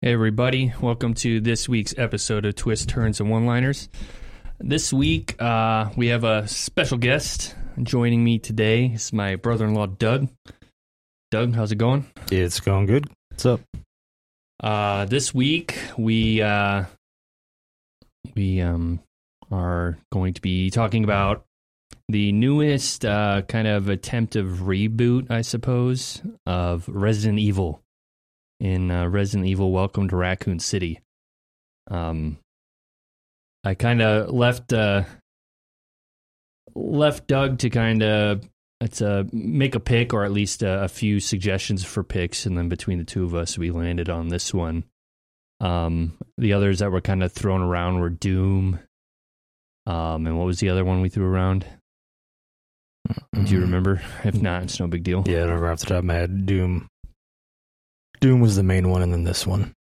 Hey, everybody. Welcome to this week's episode of Twist, Turns, and One Liners. This week, uh, we have a special guest joining me today. It's my brother in law, Doug. Doug, how's it going? It's going good. What's up? Uh, this week, we, uh, we um, are going to be talking about the newest uh, kind of attempt of reboot, I suppose, of Resident Evil in uh, Resident Evil Welcome to Raccoon City. Um, I kind of left uh, left Doug to kind of it's a make a pick or at least a, a, few suggestions for picks, and then between the two of us, we landed on this one. Um, the others that were kind of thrown around were Doom. Um, and what was the other one we threw around? Do you remember? If not, it's no big deal. Yeah, I remember off the top of my head. Doom. Doom was the main one, and then this one.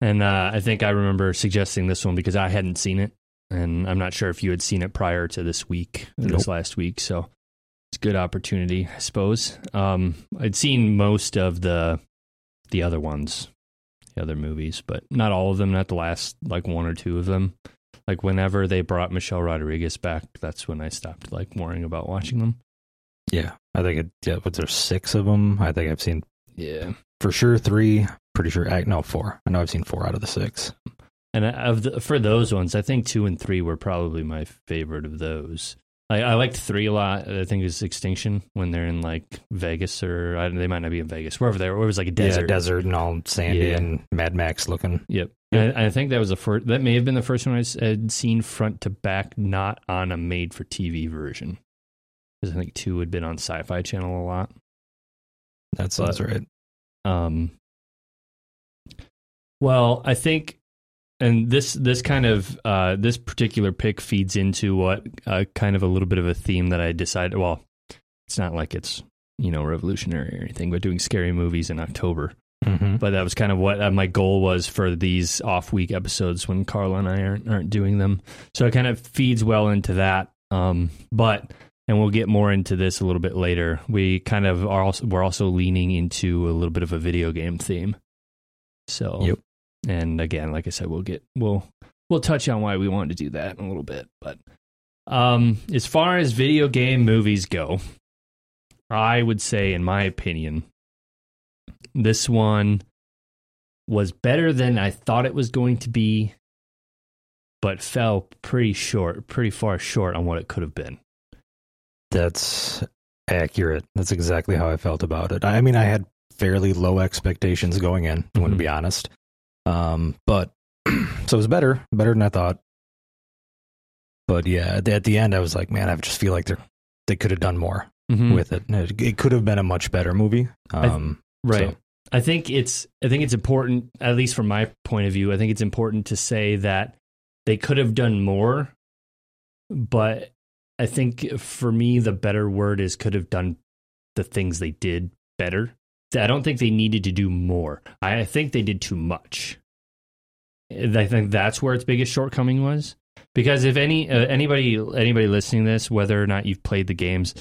And uh, I think I remember suggesting this one because I hadn't seen it, and I'm not sure if you had seen it prior to this week, Nope. this last week. So it's a good opportunity, I suppose. Um, I'd seen most of the the other ones, the other movies, but not all of them. Not the last like one or two of them. Like whenever they brought Michelle Rodriguez back, that's when I stopped like worrying about watching them. Yeah, I think it. Yeah, but there's six of them. I think I've seen Yeah. for sure three. Pretty sure. I, no, four. I know I've seen four out of the six. And uh, of the, for those ones, I think two and three were probably my favorite of those. I, I liked three a lot. I think it's Extinction when they're in like Vegas or I, they might not be in Vegas, wherever they were. It was like a desert. Yeah, desert and all sandy Yeah. and Mad Max looking. Yep. And I, I think that was the first. That may have been the first one I had seen front to back, not on a made-for-TV version. Because I think two had been on Sci-Fi Channel a lot. That sounds But- right. Um, well, I think, and this this kind of uh, this particular pick feeds into what uh, kind of a little bit of a theme that I decided. Well, it's not like it's you know revolutionary or anything, but doing scary movies in October. Mm-hmm. But that was kind of what uh, my goal was for these off week episodes when Carla and I aren't aren't doing them. So it kind of feeds well into that. Um, but and we'll get more into this a little bit later. We kind of are also we're also leaning into a little bit of a video game theme. So Yep. and again, like I said, we'll get we'll we'll touch on why we wanted to do that in a little bit. But um, as far as video game movies go, I would say, in my opinion, this one was better than I thought it was going to be, but fell pretty short, pretty far short on what it could have been. That's accurate. That's exactly how I felt about it. I mean, I had fairly low expectations going in. I want to be honest. Um, but so it was better, better than I thought. But yeah, at the, at the end, I was like, man, I just feel like they they could have done more Mm-hmm. with it. It, it could have been a much better movie. Um, Right. so- I think it's I think it's important, at least from my point of view, I think it's important to say that they could have done more, but I think for me the better word is could have done the things they did better. I don't think they needed to do more. I think they did too much. I think that's where its biggest shortcoming was. Because if any uh, anybody anybody listening to this, whether or not you've played the games,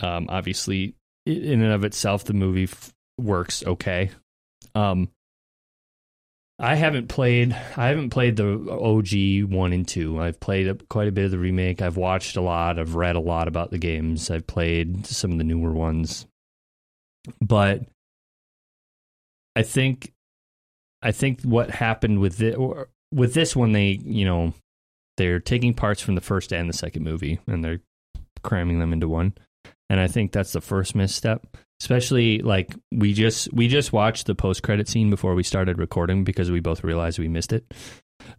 um, obviously in and of itself the movie f- works okay. Um, I haven't played. I haven't played the OG one and two. I've played quite a bit of the remake. I've watched a lot. I've read a lot about the games. I've played some of the newer ones, but I think, I think what happened with it with this one, they you know, they're taking parts from the first and the second movie and they're cramming them into one, and I think that's the first misstep especially like we just we just watched the post credit scene before we started recording because we both realized we missed it.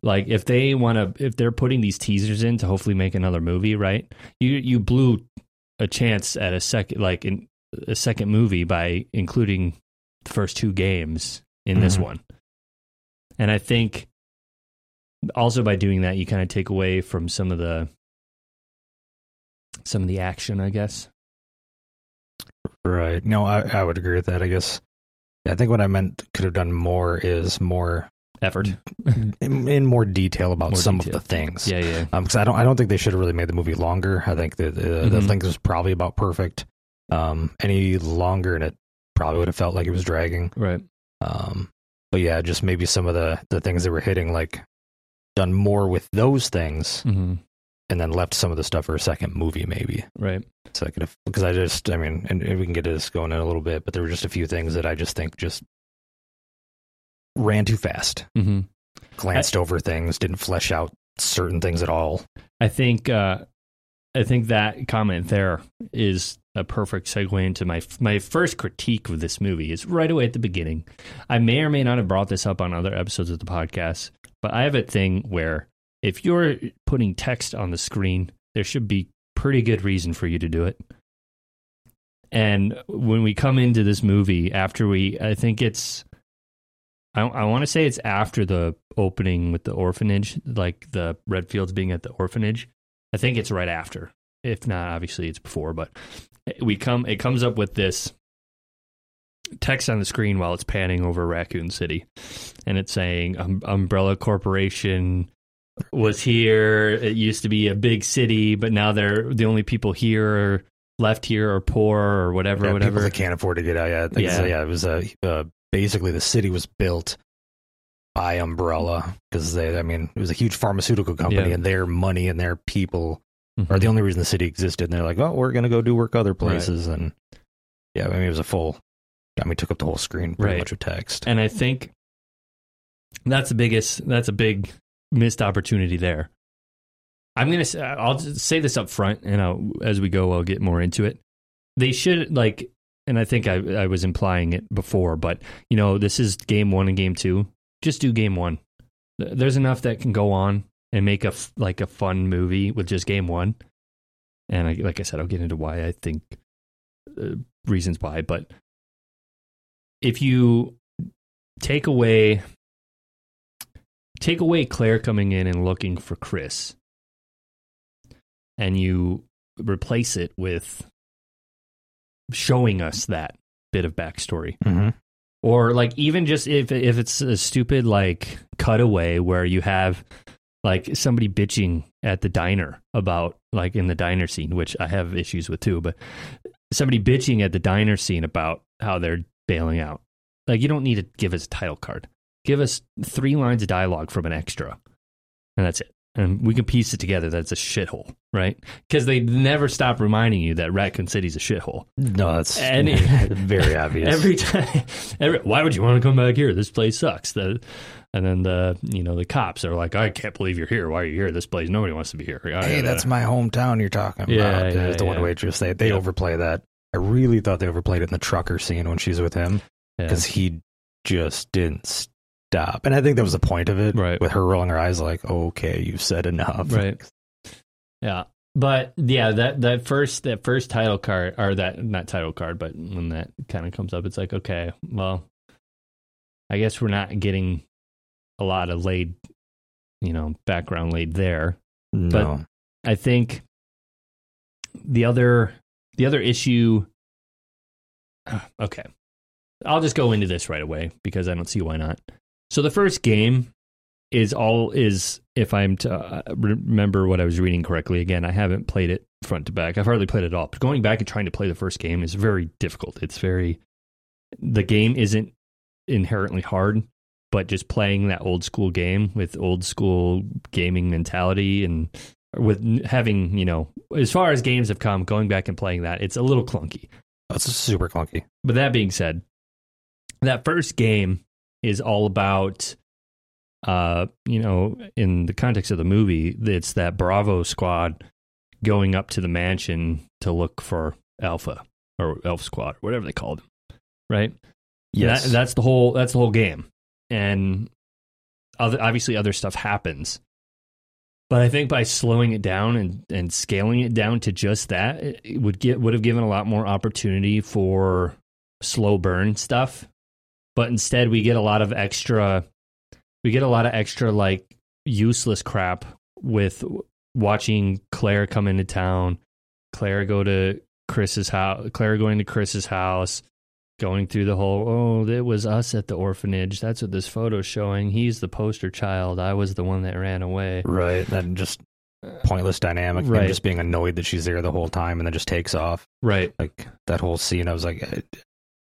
Like if they want to if they're putting these teasers in to hopefully make another movie right? You you blew a chance at a second like in a second movie by including the first two games in this Mhm. one. And i think also by doing that you kind of take away from some of the some of the action i guess Right. No, I, I would agree with that. I guess. I think what I meant could have done more is more effort in, in more detail about More some detail. of the things. yeah yeah Um, because I don't, I don't think they should have really made the movie longer. I think that uh, the Mhm. length was probably about perfect. Um, any longer and it probably would have felt like it was dragging. right Um, but yeah, just maybe some of the the things that were hitting, like done more with those things, Mm-hmm. And then left some of the stuff for a second movie, maybe. Right. So I could have because I just, I mean, and, we can get this going in a little bit, but there were just a few things that I just think just ran too fast, Mm-hmm. glanced over things, didn't flesh out certain things at all. I think uh, I think that comment there is a perfect segue into my my first critique of this movie. Is right away at the beginning. I may or may not have brought this up on other episodes of the podcast, but I have a thing where if you're putting text on the screen, there should be pretty good reason for you to do it. And when we come into this movie, after we, I think it's, I, I want to say it's after the opening with the orphanage, like the Redfields being at the orphanage. I think it's right after. If not, obviously it's before. But we come, it comes up with this text on the screen while it's panning over Raccoon City, and it's saying um, Umbrella Corporation was here. It used to be a big city, but now they're the only people here are left here are poor or whatever, Yeah, whatever. People that can't afford to get out. Yeah, Yeah. so, yeah. It was uh, uh, basically the city was built by Umbrella because they, I mean, it was a huge pharmaceutical company, Yeah. and their money and their people Mhm. are the only reason the city existed. And they're like, oh, we're gonna go do work other places, and yeah, I mean, it was a full. I mean, took up the whole screen pretty Right. much with text. And I think that's the biggest, that's a big missed opportunity there. I'm to, say, I'll just say this up front and I'll, as we go, I'll get more into it. They should, like, and I think I, I was implying it before, but, you know, this is game one and game two. Just do game one. There's enough that can go on and make a, like, a fun movie with just game one. And I, like I said, I'll get into why I think, uh, reasons why, but if you take away take away Claire coming in and looking for Chris and you replace it with showing us that bit of backstory. Mm-hmm. or like even just if if it's a stupid like cutaway where you have like somebody bitching at the diner about like in the diner scene which I have issues with too but somebody bitching at the diner scene about how they're bailing out. Like you don't need to give us a title card give us three lines of dialogue from an extra and that's it and we can piece it together that it's a shithole right because they never stop reminding you that raccoon city's a shithole No, that's Any- very obvious. Every time, every, why would you want to come back here? This place sucks. The, and then the you know the cops are like, I can't believe you're here. Why are you here? This place, nobody wants to be here. hey, that's my hometown you're talking about. Yeah, There's yeah, the one yeah. waitress. They they Yeah. overplay that. I really thought they overplayed it in the trucker scene when she's with him yeah. because he just didn't stop. And I think that was the point of it. Right. With her rolling her eyes like, okay, you've said enough. right. Yeah, but yeah, that that first that first title card or that not title card, but when that kind of comes up, it's like okay, well, I guess we're not getting a lot of laid, you know, background laid there. No. I think the other the other issue okay. I'll just go into this right away because I don't see why not. So the first game is all is if I'm to uh, remember what I was reading correctly again, I haven't played it front to back. I've hardly played it at all. But going back and trying to play the first game is very difficult. It's very the game isn't inherently hard, but just playing that old school game with old school gaming mentality and with having, you know, as far as games have come, going back and playing that, it's a little clunky. That's super clunky. But that being said, that first game is all about, uh, you know, in the context of the movie, it's that Bravo squad going up to the mansion to look for Alpha or Elf Squad, whatever they called them right? Yes. That, that's the whole. That's the whole game, and other, obviously other stuff happens. But I think by slowing it down and, and scaling it down to just that, it it would get would have given a lot more opportunity for slow burn stuff. But instead, we get a lot of extra. We get a lot of extra like useless crap with watching Claire come into town, Claire go to Chris's house, Claire going to Chris's house, going through the whole oh it was us at the orphanage that's what this photo's showing he's the poster child i was the one that ran away right. That just uh, pointless dynamic. Him Right. just being annoyed that she's there the whole time and then just takes off. right Like that whole scene, I was like,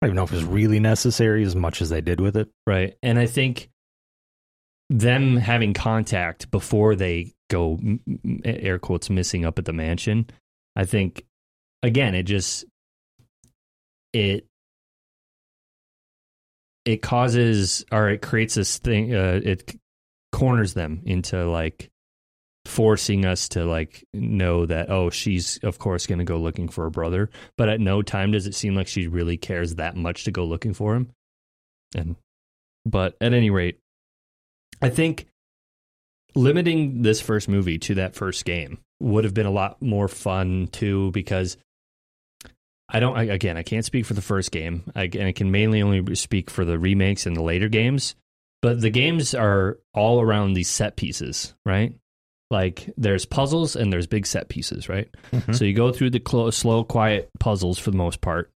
don't even know if it's really necessary as much as they did with it. Right. And I think them having contact before they go air quotes missing up at the mansion, I think again it just it it causes or it creates this thing uh, it corners them into like forcing us to like know that oh she's of course going to go looking for her brother. But at no time does it seem like she really cares that much to go looking for him. And but at any rate i think limiting this first movie to that first game would have been a lot more fun too because I don't I, again I can't speak for the first game. I, and I can mainly only speak for the remakes and the later games. But the games are all around these set pieces right like there's puzzles and there's big set pieces right Mm-hmm. so you go through the clo- slow quiet puzzles for the most part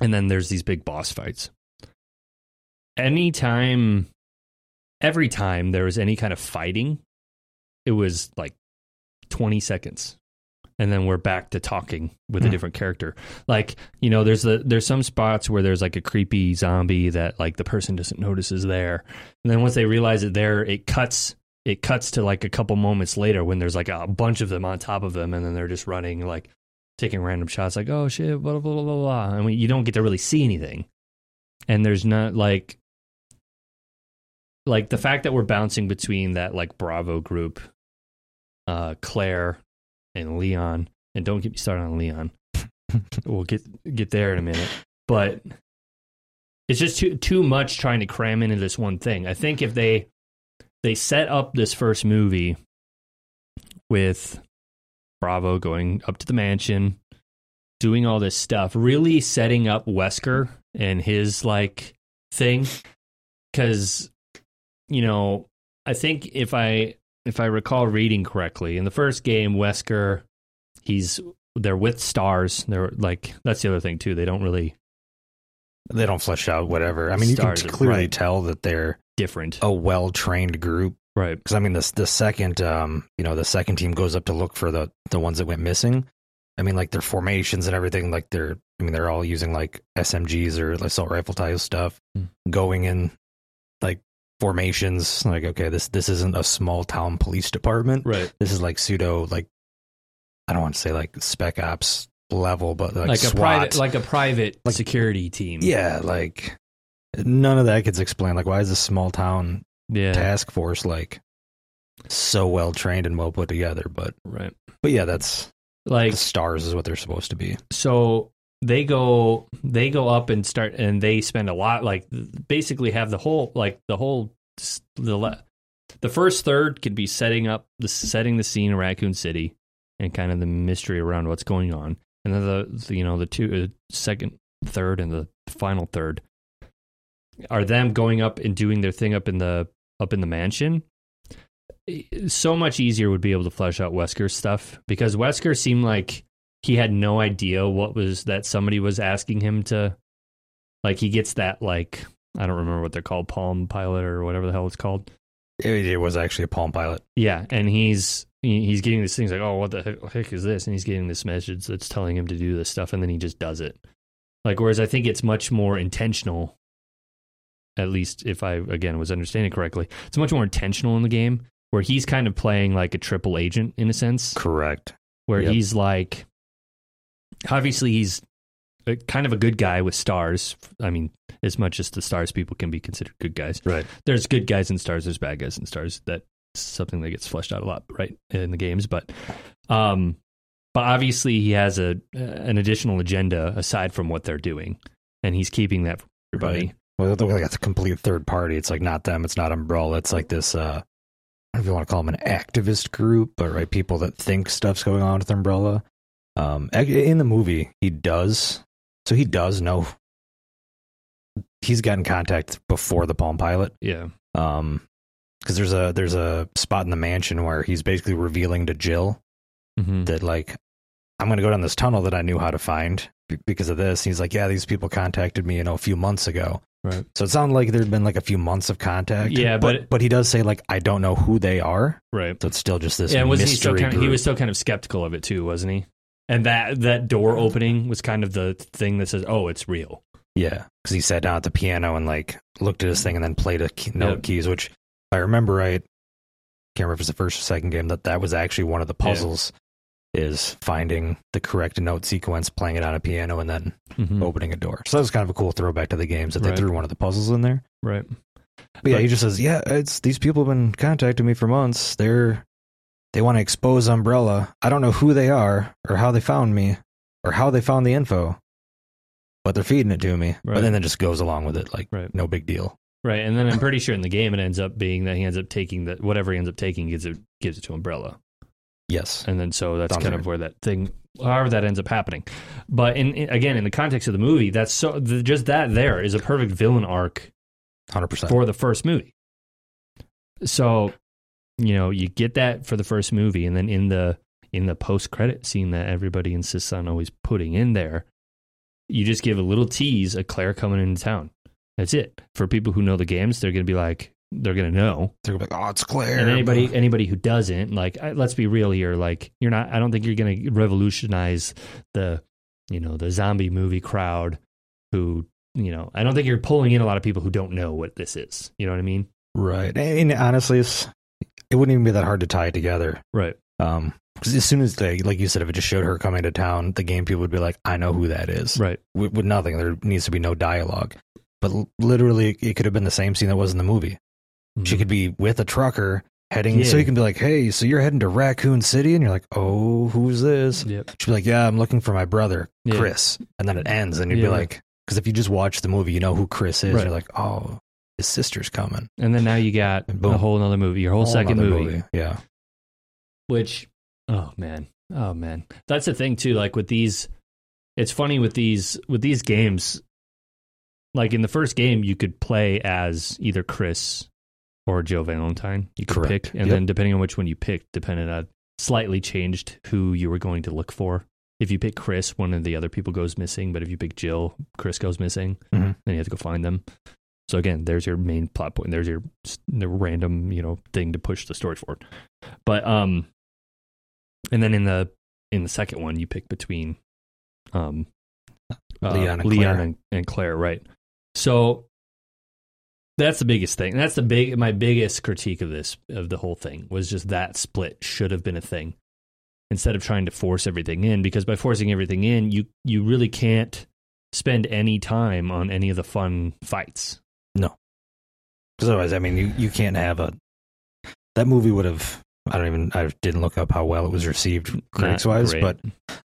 and then there's these big boss fights anytime every time there was any kind of fighting it was like 20 seconds and then we're back to talking with a Hmm. different character like you know there's the there's some spots where there's like a creepy zombie that like the person doesn't notice is there and then once they realize it there it cuts it cuts to like a couple moments later when there's like a bunch of them on top of them and then they're just running like taking random shots like oh shit blah blah blah blah blah i mean you don't get to really see anything. And there's not like like the fact that we're bouncing between that like bravo group uh claire and leon and don't get me started on leon. We'll get get there in a minute. But it's just too too much trying to cram into this one thing. I think if they they set up this first movie with bravo going up to the mansion doing all this stuff really setting up wesker and his like thing because you know i think if i if i recall reading correctly in the first game wesker he's they're with stars they're like that's the other thing too they don't really They don't flesh out whatever. I mean, you can clearly right. tell that they're different a well trained group. right Because I mean, the the second, um, you know, the second team goes up to look for the the ones that went missing. I mean, like their formations and everything. Like they're, I mean, they're all using like SMGs or assault rifle type stuff, Hmm. going in like formations. Like, okay, this this isn't a small town police department. right This is like pseudo like, I don't want to say like spec ops level, but like, like, a private like a private Like- security team yeah, like none of that gets explained. Like, why is this small town yeah task force like so well trained and well put together? But right but yeah, that's like the stars is what they're supposed to be. so they go they go up and start and they spend a lot like basically have the whole like the whole the le- the first third could be setting up the setting the scene in Raccoon City and kind of the mystery around what's going on and then the, the you know the two uh, second third and the final third are them going up and doing their thing up in the up in the mansion so much easier would be able to flesh out Wesker's stuff because Wesker seemed like he had no idea what was that somebody was asking him to like he gets that like I don't remember what they're called Palm Pilot or whatever the hell it's called. It, it was actually a Palm Pilot. yeah and he's he's getting these things like oh what the heck, heck is this? And he's getting this message that's telling him to do this stuff and then he just does it. Like whereas I think it's much more intentional at least if I again was understanding correctly it's much more intentional in the game where he's kind of playing like a triple agent in a sense Correct. where Yep. he's like obviously he's a, kind of a good guy with stars i mean as much as the stars people can be considered good guys Right. there's good guys and stars there's bad guys and stars that's something that gets fleshed out a lot right in the games but um but obviously he has a an additional agenda aside from what they're doing and he's keeping that from everybody Right. Well, they're like a complete third party. It's like not them. It's not Umbrella. It's like this. uh I don't know if you want to call them an activist group, but right, people that think stuff's going on with Umbrella. Um, in the movie, he does. So he does know. He's gotten contact before the Palm Pilot. yeah Um, because there's a there's a spot in the mansion where he's basically revealing to Jill Mhm. that like I'm gonna go down this tunnel that I knew how to find because of this. he's like, yeah, these people contacted me, you know, a few months ago. Right. So it sounded like there'd been like a few months of contact. Yeah, but but- but he does say like I don't know who they are. right So it's still just this yeah and wasn't he still mystery kind of, he was still kind of skeptical of it too wasn't he and that that door opening was kind of the thing that says oh it's real Yeah, because he sat down at the piano and like looked at his thing and then played a key, note Yep. keys, which if I remember right. Can't remember if it's the first or second game that that was actually one of the Yeah. puzzles. Is finding the correct note sequence, playing it on a piano, and then Mhm. opening a door. So that was kind of a cool throwback to the games that they threw one of the puzzles in there. Right. But yeah, he just says, "Yeah, it's these people have been contacting me for months. They're they want to expose Umbrella. I don't know who they are or how they found me or how they found the info, but they're feeding it to me." Right. But then it just goes along with it, like Right. no big deal. Right. And then I'm pretty sure in the game it ends up being that he ends up taking that whatever he ends up taking gives it gives it to Umbrella. Yes, and then so that's kind of where that thing however that ends up happening. But in, in- again in the context of the movie that's so the, just that there is a perfect villain arc hundred percent. for the first movie. So you know you get that for the first movie and then in the in the post credit scene that everybody insists on always putting in there you just give a little tease of claire coming into town. That's it. For people who know the games they're going to be like they're going to know They're gonna be like, "Oh, it's Claire." and anybody anybody who doesn't like I- let's be real here like you're not i don't think you're going to revolutionize the you know the zombie movie crowd who you know i don't think you're pulling in a lot of people who don't know what this is you know what i mean right? And honestly, it's, it wouldn't even be that hard to tie it together. right Um, because as soon as they, like you said, if it just showed her coming to town, the game people would be like, "I know who that is." right with, with nothing. There needs to be no dialogue. But literally, it could have been the same scene that was in the movie. She mm-hmm. could be with a trucker heading, so you can be like, "Hey, so you're heading to Raccoon City?" And you're like, "Oh, who's this?" yep She'd be like, "Yeah, I'm looking for my brother, Yeah. Chris." And then it ends, and you'd Yeah. be like, "Because if you just watch the movie, you know who Chris is. Right. You're like, oh, his sister's coming." and then now you got a whole another movie your whole, Whole second nother movie, yeah, which oh man oh man that's the thing too like with these it's funny with these with these games like in the first game you could play as either chris or Jill Valentine you could Correct. pick and Yep. then depending on which one you picked depended on slightly changed who you were going to look for if you pick chris one of the other people goes missing but if you pick jill chris goes missing Mhm. then you have to go find them so again there's your main plot point there's your the random you know thing to push the story forward but um and then in the in the second one you pick between um uh, Leon and Leon Claire. and, and Claire right so that's the biggest thing that's the big my biggest critique of this of the whole thing was just that split should have been a thing instead of trying to force everything in because by forcing everything in you you really can't spend any time on any of the fun fights No. because otherwise, I mean, you you can't have a that movie would have. I don't even. I didn't look up how well it was received critics wise, but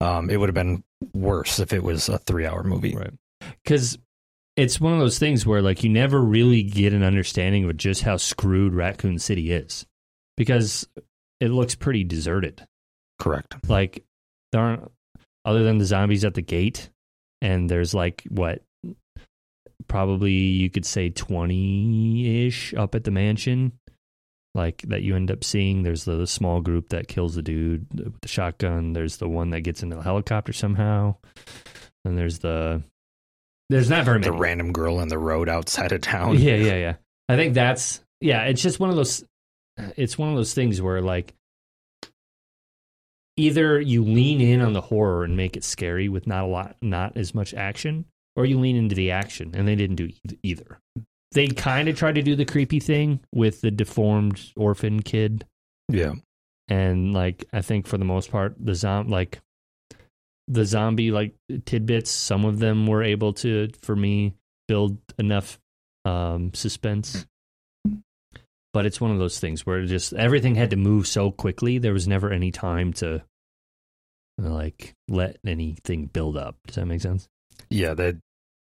um, it would have been worse if it was a three hour movie. Right. Because it's one of those things where like you never really get an understanding of just how screwed Raccoon City is, because it looks pretty deserted. Correct. Like there aren't other than the zombies at the gate, and there's like what probably you could say twenty ish up at the mansion. Like that, you end up seeing. There's the, small group that kills the dude with the shotgun. There's the one that gets into the helicopter somehow, and there's the there's not very The random girl in the road outside of town. Yeah, yeah, yeah. I think that's yeah. It's just one of those. It's one of those things where like either you lean in on the horror and make it scary with not a lot, not as much action, or you lean into the action, and they didn't do either. They kind of tried to do the creepy thing with the deformed orphan kid, Yeah. and like I think for the most part, the zom like the zombie like tidbits, some of them were able to for me build enough um, suspense. But it's one of those things where just everything had to move so quickly. There was never any time to like let anything build up. Does that make sense? Yeah. They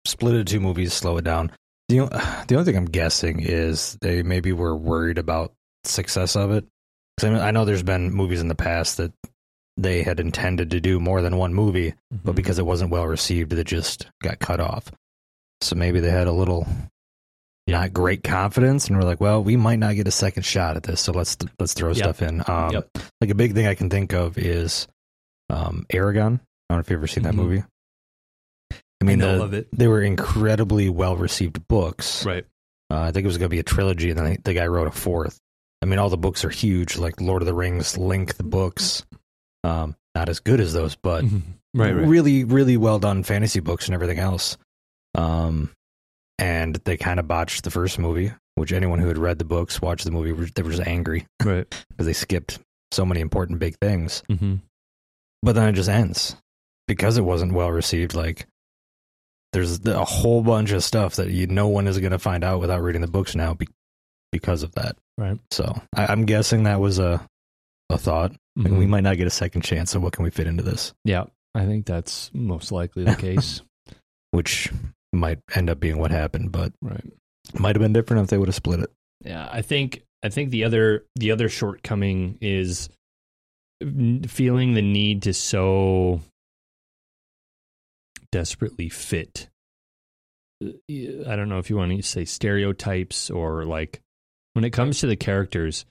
split it two movies, slow it down. The, the only thing I'm guessing is they maybe were worried about success of it. 'Cause I, mean, I know there's been movies in the past that they had intended to do more than one movie, but Mhm. because it wasn't well received, they just got cut off. So maybe they had a little not great confidence, and we're like, well, we might not get a second shot at this, so let's let's throw Yep. stuff in. Um, Yep. Like a big thing I can think of is um, Eragon. I don't know if you've ever seen that Mhm. movie. I mean, know the- they were incredibly well received books. right. Uh, I think it was going to be a trilogy, and then the guy wrote a fourth. I mean, all the books are huge, like Lord of the Rings length books. Um, not as good as those, but right, right. really, really well done fantasy books and everything else. Um, and they kind of botched the first movie, which anyone who had read the books, watched the movie, were- they were just angry Right. because they skipped so many important big things. Mm-hmm. But then it just ends because it wasn't well received. Like, there's a whole bunch of stuff that you, no one is going to find out without reading the books now be, because of that. Right. So I, I'm guessing that was a a thought. Mm-hmm. we might not get a second chance. So what can we fit into this? Yeah, I think that's most likely the case. Which might end up being what happened, but right. might have been different if they would have split it. Yeah, I think I think the other the other shortcoming is feeling the need to so desperately fit. uh, I don't know if you want to say stereotypes or like when it comes to the characters.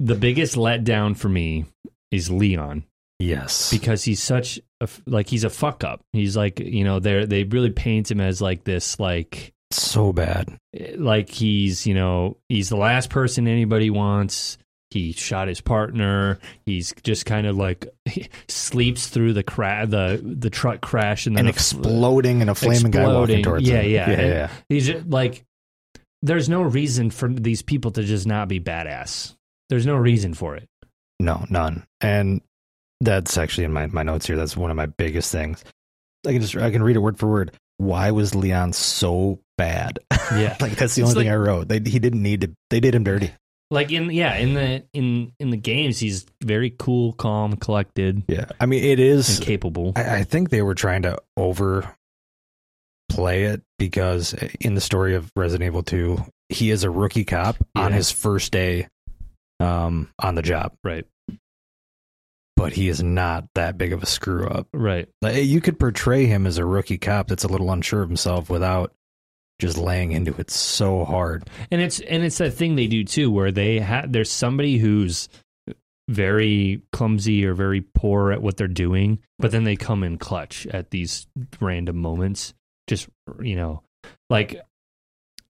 The biggest letdown for me is Leon Yes. because he's such a like he's a fuck up. He's like you know they they really paint him as like this like so bad. like he's you know he's the last person anybody wants he shot his partner he's just kind of like sleeps through the cra- the the truck crash and then And exploding and a flaming guy walking exploding. towards yeah, him. yeah yeah, yeah. he's just, like there's no reason for these people to just not be badass there's no reason for it No, none. And that's actually in my, my notes here. That's one of my biggest things. I can just I can read it word for word. Why was Leon so bad? Yeah. like that's the It's only thing I wrote. They, he didn't need to. They did him dirty. like in yeah in the in in the games he's very cool calm collected Yeah, I mean it is. and capable I, I think they were trying to overplay it because uh, in the story of Resident Evil Two, he is a rookie cop on his first day um, on the job, right but he is not that big of a screw up. right Like, you could portray him as a rookie cop that's a little unsure of himself without just laying into it so hard. and it's and it's that thing they do too where they have there's somebody who's very clumsy or very poor at what they're doing but then they come in clutch at these random moments just you know like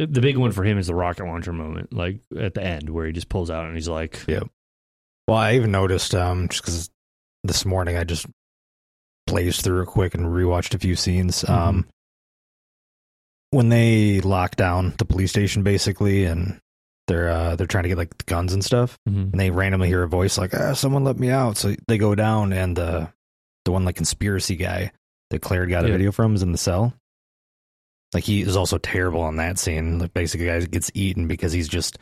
the big one for him is the rocket launcher moment like at the end where he just pulls out and he's like "Yep." Well, I even noticed um, just because this morning I just blazed through it quick and rewatched a few scenes. Um, when they lock down the police station, basically, and they're uh, they're trying to get like the guns and stuff, mhm. and they randomly hear a voice like, ah, "Someone let me out!" So they go down, and the the one like conspiracy guy that Claire got a video from is in the cell. Like he is also terrible on that scene. Like basically, guy gets eaten because he's just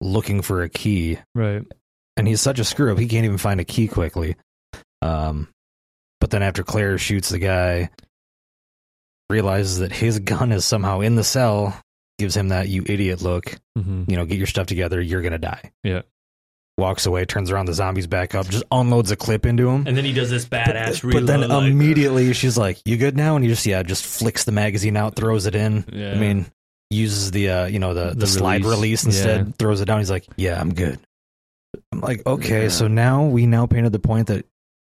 looking for a key. Right. And he's such a screw up he can't even find a key quickly. Um but then after claire shoots the guy realizes that his gun is somehow in the cell gives him that you idiot look. Hmm you know get your stuff together you're gonna die. Yeah. Walks away turns around the zombies back up just unloads a clip into him and then he does this badass but, but then like- immediately she's like you good now and he just yeah just flicks the magazine out throws it in yeah. i mean uses the uh you know the the, The slide release. release instead Yeah. throws it down he's like yeah i'm good i'm like okay Yeah. so now we now painted the point that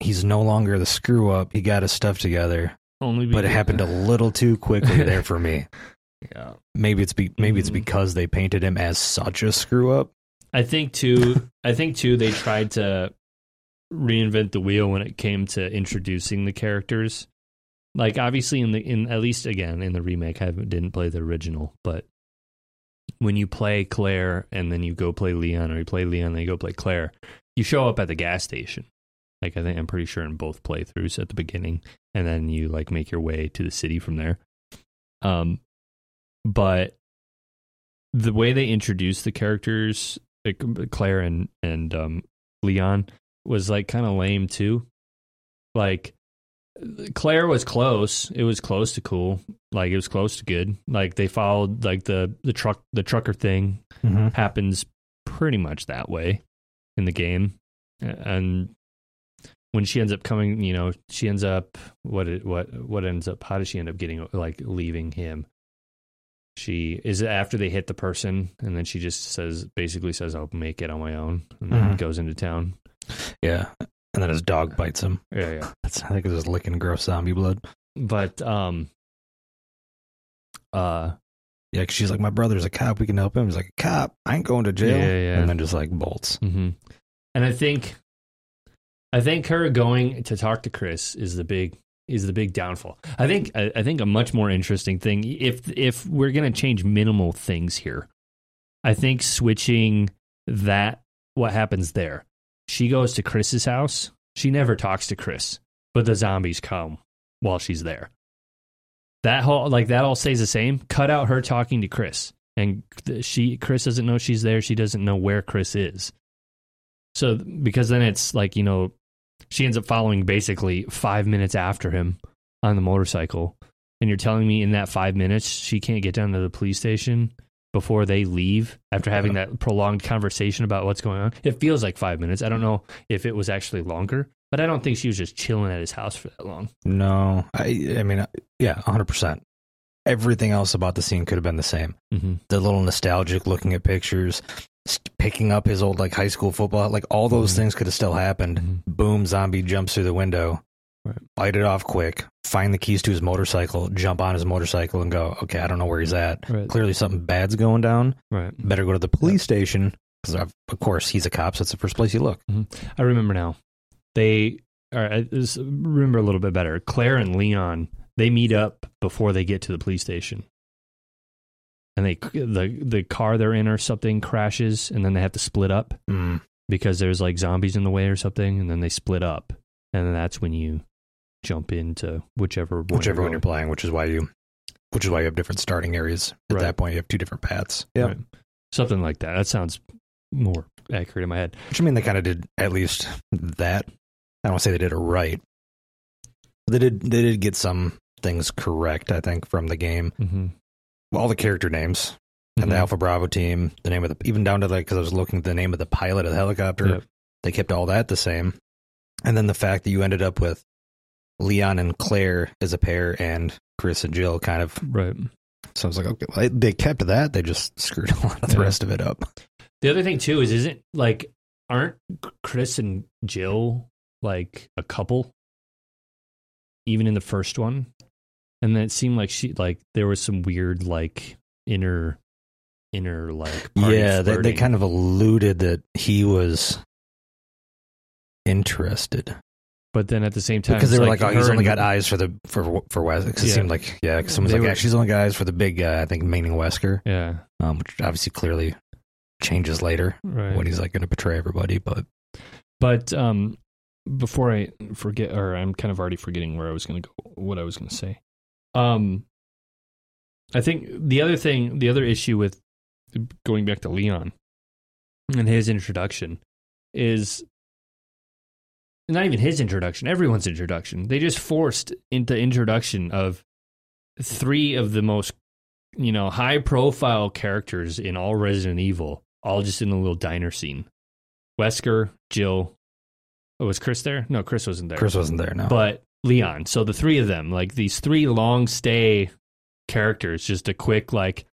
he's no longer the screw up he got his stuff together only but it happened a little too quickly there for me yeah maybe it's be, maybe it's Mhm. because they painted him as such a screw up I think too. I think too. They tried to reinvent the wheel when it came to introducing the characters. Like obviously in the in at least again in the remake, I didn't play the original, but when you play Claire and then you go play Leon, or you play Leon and you go play Claire, you show up at the gas station. Like I think I'm pretty sure in both playthroughs at the beginning, and then you like make your way to the city from there. Um, but the way they introduce the characters, Claire and and um, Leon, was like kind of lame too. Like Claire was close; it was close to cool. Like it was close to good. Like they followed like the the truck the trucker thing happens pretty much that way in the game, and when she ends up coming, you know, she ends up what it, what what ends up how does she end up getting like leaving him? She is after they hit the person, and then she just says basically says I'll make it on my own, and then Mhm. goes into town. yeah and then his dog bites him Yeah, yeah. That's, i think it's just licking gross zombie blood But um, uh, yeah 'cause she's like my brother's a cop we can help him he's like cop i ain't going to jail Yeah, yeah. and then just like bolts hmm and I think, I think her going to talk to Chris is the big is the big downfall. I think I, I think a much more interesting thing if if we're going to change minimal things here. I think switching that what happens there. She goes to Chris's house. She never talks to Chris, but the zombies come while she's there. That whole like that all stays the same. Cut out her talking to Chris, and she Chris doesn't know she's there. She doesn't know where Chris is. So because then it's like you know, she ends up following basically five minutes after him on the motorcycle, and you're telling me in that five minutes she can't get down to the police station before they leave after having that prolonged conversation about what's going on. It feels like five minutes. I don't know if it was actually longer, but I don't think she was just chilling at his house for that long. No, I I mean, yeah, hundred percent. Everything else about the scene could have been the same. Mm-hmm. The little nostalgic looking at pictures, picking up his old like high school football, like all those Mhm. things could have still happened. Mhm. Boom, zombie jumps through the window, Right. bite it off quick, find the keys to his motorcycle, jump on his motorcycle, and go. Okay, I don't know where he's at. Right. Clearly, something bad's going down. Right. Better go to the police station because of course he's a cop. So that's the first place you look. I remember now. They all right, I remember a little bit better. Claire and Leon they meet up before they get to the police station, and they the the car they're in or something crashes, and then they have to split up Mm. because there's like zombies in the way or something, and then they split up, and then that's when you jump into whichever one Whichever one you're playing, which is why you, which is why you have different starting areas. At Right. that point, you have two different paths. Right. something like that. That sounds more accurate in my head. Which I mean, they kind of did at least that. I don't want to say they did it right. They did. They did get some things correct. I think from the game, Mm-hmm. All the character names and the mm-hmm. Alpha Bravo team, the name of the even down to like because I was looking at the name of the pilot of the helicopter. Yep. They kept all that the same, and then the fact that you ended up with Leon and Claire as a pair, and Chris and Jill kind of. right. So I was like, okay, well, they kept that. They just screwed a lot of the Yeah. rest of it up. The other thing too is, isn't like, aren't Chris and Jill like a couple? Even in the first one, and then it seemed like she like there was some weird like inner, inner like yeah, they, they kind of alluded that he was interested But then at the same time, because they were like, "Oh, he's only got eyes for the for for Wes." Because it seemed like, yeah, 'cause someone's They like, were- "Yeah, she's only got eyes for the big guy." I think meaning Wesker, Yeah, um, which obviously clearly changes later right. when he's like going to betray everybody. But But um, before I forget, or I'm kind of already forgetting where I was going to go, what I was going to say. Um, I think the other thing, the other issue with going back to Leon and his introduction is not even his introduction, everyone's introduction. They just forced into introduction of three of the most, you know, high profile characters in all Resident Evil, all just in a little diner scene. Wesker, Jill. Oh, was Chris there? No, Chris wasn't there. Chris wasn't there now. But Leon. So the three of them, like these three long stay characters, just a quick like,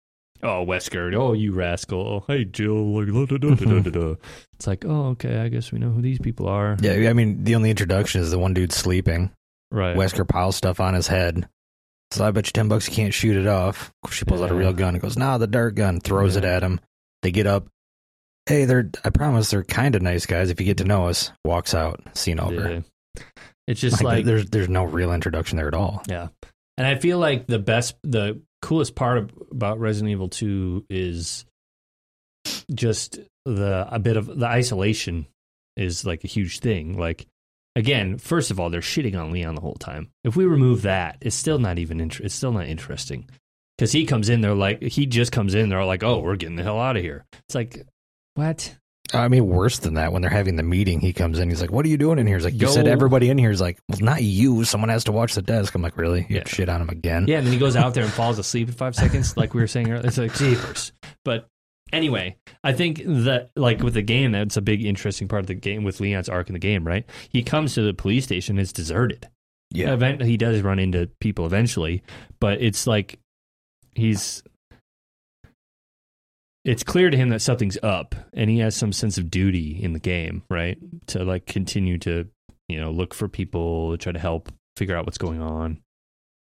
oh Wesker, oh you rascal, oh, hey Jill, like da, da, da, it's like, oh okay, I guess we know who these people are. yeah, I mean, the only introduction is the one dude sleeping. Right. Wesker piles stuff on his head. So I bet you ten bucks you can't shoot it off. She pulls out a real gun and goes, "Nah, the dart gun." Throws it at him. They get up. Hey, they're. I promise they're kind of nice guys. If you get to know us, walks out. Scene over. Yeah. It's just Like, like, there's there's no real introduction there at all. yeah. And I feel like the best, the coolest part of, about Resident Evil 2 is just the, a bit of the isolation is like a huge thing. Like, again, first of all, they're shitting on Leon the whole time. If we remove that, it's still not even, inter- it's still not interesting. Cause he comes in, they're like, he just comes in, they're like, oh, we're getting the hell out of here. It's like, what? I mean, worse than that. When they're having the meeting, he comes in. He's like, "What are you doing in here?" He's like, "You Go- said everybody in here is like, well, not you. Someone has to watch the desk." I'm like, "Really? Yeah. shit on him again?" Yeah, and then he goes out there and falls asleep in five seconds, like we were saying earlier. It's like jeepers. But anyway, I think that like with the game, that's a big interesting part of the game with Leon's arc in the game, right? He comes to the police station, it's deserted. yeah. Event he does run into people eventually, but it's like he's it's clear to him that something's up and he has some sense of duty in the game, right? To like continue to, you know, look for people, try to help figure out what's going on.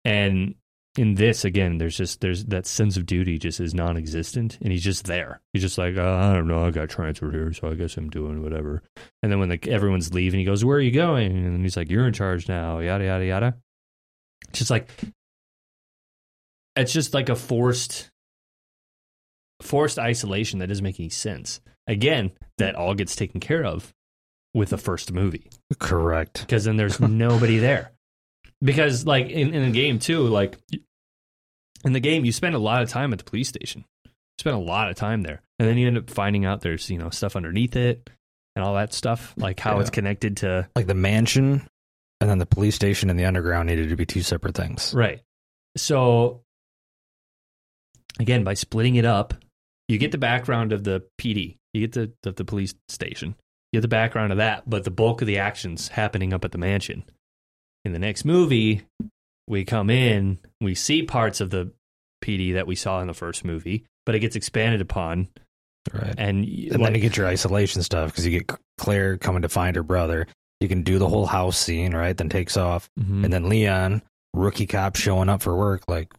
And in this again, there's just there's that sense of duty just is non-existent, and he's just there. He's just like, oh, I don't know, I got transferred here, so I guess I'm doing whatever. And then when like everyone's leaving, he goes, "Where are you going?" And he's like, "You're in charge now." Yada yada yada. Just like it's just like a forced forced isolation that doesn't make any sense. Again, that all gets taken care of with the first movie Correct. because then there's nobody there. Because like in, in the game too, like in the game you spend a lot of time at the police station. You spend a lot of time there. And then you end up finding out there's, you know, stuff underneath it and all that stuff, like how it's connected to Like the mansion and then the police station and the underground needed to be two separate things. Right. So again, by splitting it up, you get the background of the PD. You get the, the the police station. You get the background of that, but the bulk of the actions happening up at the mansion. In the next movie, we come in, we see parts of the PD that we saw in the first movie, but it gets expanded upon, Right. and, And then you get your isolation stuff because you get Claire coming to find her brother. You can do the whole house scene, right? Then takes off. Mhm. And then Leon, rookie cop showing up for work, like,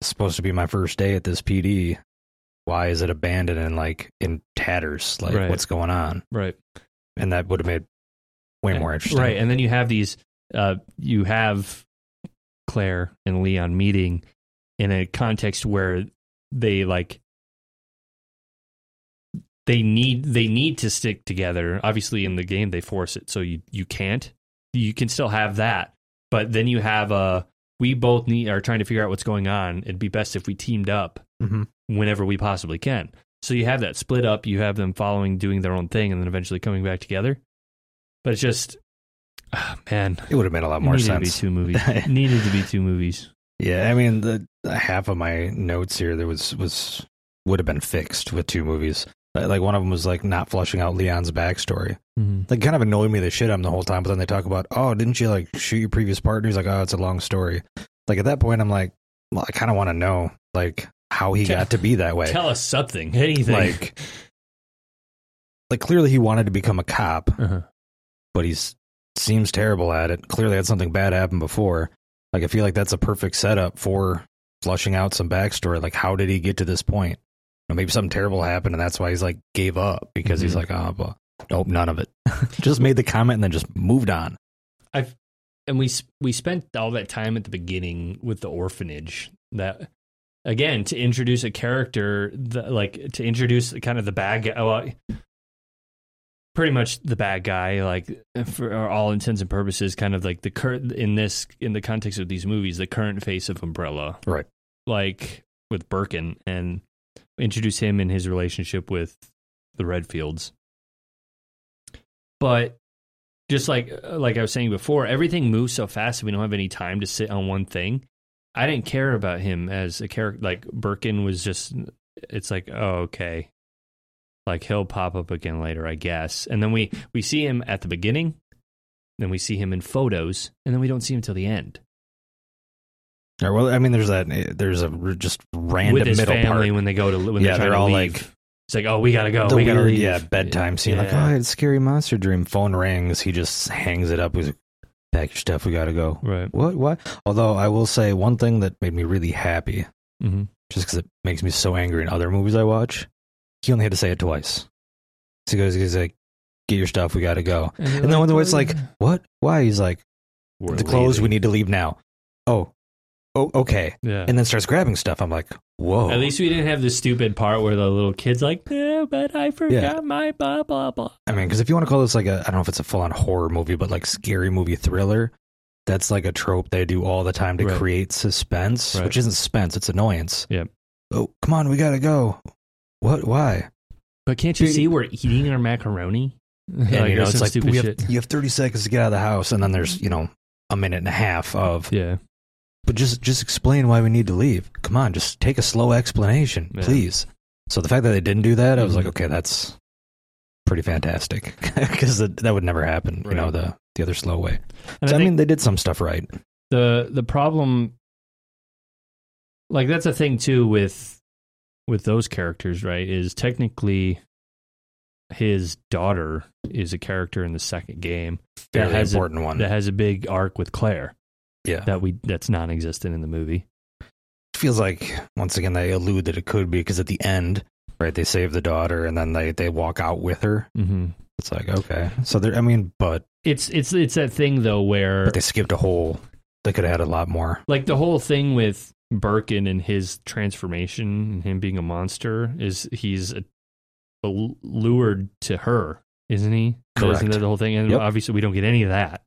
supposed to be my first day at this PD. Why is it abandoned and like in tatters? Like, Right. what's going on? right. And that would have made way more interesting. Right, and then you have these. Uh, you have Claire and Leon meeting in a context where they like they need they need to stick together. Obviously, in the game they force it, so you you can't. You can still have that, but then you have a. We both need are trying to figure out what's going on. It'd be best if we teamed up Mhm. Whenever we possibly can. So you have that split up. You have them following, doing their own thing, and then eventually coming back together. But it's just, ah, man, It would have made a lot more needed sense. to be two movies. needed to be two movies. Yeah, I mean the, the half of my notes here there was was would have been fixed with two movies. Like one of them was like not flushing out Leon's backstory. Like kind of annoyed me the shit out of him the whole time. But then they talk about, oh, didn't you like shoot your previous partner? He's like, oh, it's a long story. Like at that point, I'm like, well, I kind of want to know like how he Tell- got to be that way. Tell us something, anything. like, like clearly he wanted to become a cop, Uh-huh. but he's seems terrible at it. Clearly had something bad happen before. Like I feel like that's a perfect setup for flushing out some backstory. Like how did he get to this point? You know, maybe something terrible happened and that's why he's like gave up because he's Mhm. like, oh, but nope, none of it. just made the comment and then just moved on. I've and we we spent all that time at the beginning with the orphanage. That again to introduce a character, like to introduce kind of the bad guy. Well, pretty much the bad guy, like for all intents and purposes, kind of like the current in this in the context of these movies, the current face of Umbrella, Right. Like with Birkin, and introduce him in his relationship with the Redfields. But just like like I was saying before, everything moves so fast that we don't have any time to sit on one thing. I didn't care about him as a character. Like Birkin was just, it's like, oh okay, like he'll pop up again later, I guess. And then we we see him at the beginning, then we see him in photos, and then we don't see him till the end Or, well, I mean, there's that. Eh, there's a just random with his middle family part. when they go to when Yeah, they're, trying to all leave. like- it's like, oh, we gotta go, the we gotta weird, leave. yeah, bedtime scene. Like, oh, it's a scary monster dream. Phone rings. He just hangs it up. He's like, pack your stuff. We gotta go. right. What? What? Although I will say one thing that made me really happy, hmm just because it makes me so angry in other movies I watch. He only had to say it twice. So he goes, he's like, "Get your stuff. We gotta go." And then when the wife's like, "What? Why?" He's like, We're "The clothes. We need to leave now." Oh, oh, okay. Yeah. And then starts grabbing stuff. I'm like, "Whoa!" At least we didn't have the stupid part where the little kid's like, eh, but I forgot my blah blah blah. I mean, because if you want to call this like a, I don't know if it's a full on horror movie, but like scary movie thriller, that's like a trope they do all the time to Right. create suspense, Right. which isn't suspense, it's annoyance. Yep. Oh, come on, we gotta go. What? Why? But can't you Dude. see we're eating our macaroni? And you know, there's it's some like stupid we have, shit. you have 30 seconds to get out of the house, and then there's you know a minute and a half of. Yeah, But just just explain why we need to leave. Come on, just take a slow explanation, Yeah. please. So the fact that they didn't do that, I was Mhm. like, okay, that's pretty fantastic because that, that would never happen. You know, the the other slow way. and So, I, I mean, they did some stuff right. the the problem, like that's a thing too with with those characters, right? Is technically his daughter is a character in the second game that Fairly has a, important one. that has a big arc with Claire yeah, that we that's non-existent in the movie. feels like once again they allude that it could be because at the end, right? They save the daughter and then they they walk out with her. Mm-hmm. It's like okay, so there. I mean, but It's it's it's that thing though where but they skipped a whole They could have had a lot more. like the whole thing with Birkin and his transformation and him being a monster is he's a, lured to her, isn't he? Correct. Isn't that the whole thing? And Yep. obviously, we don't get any of that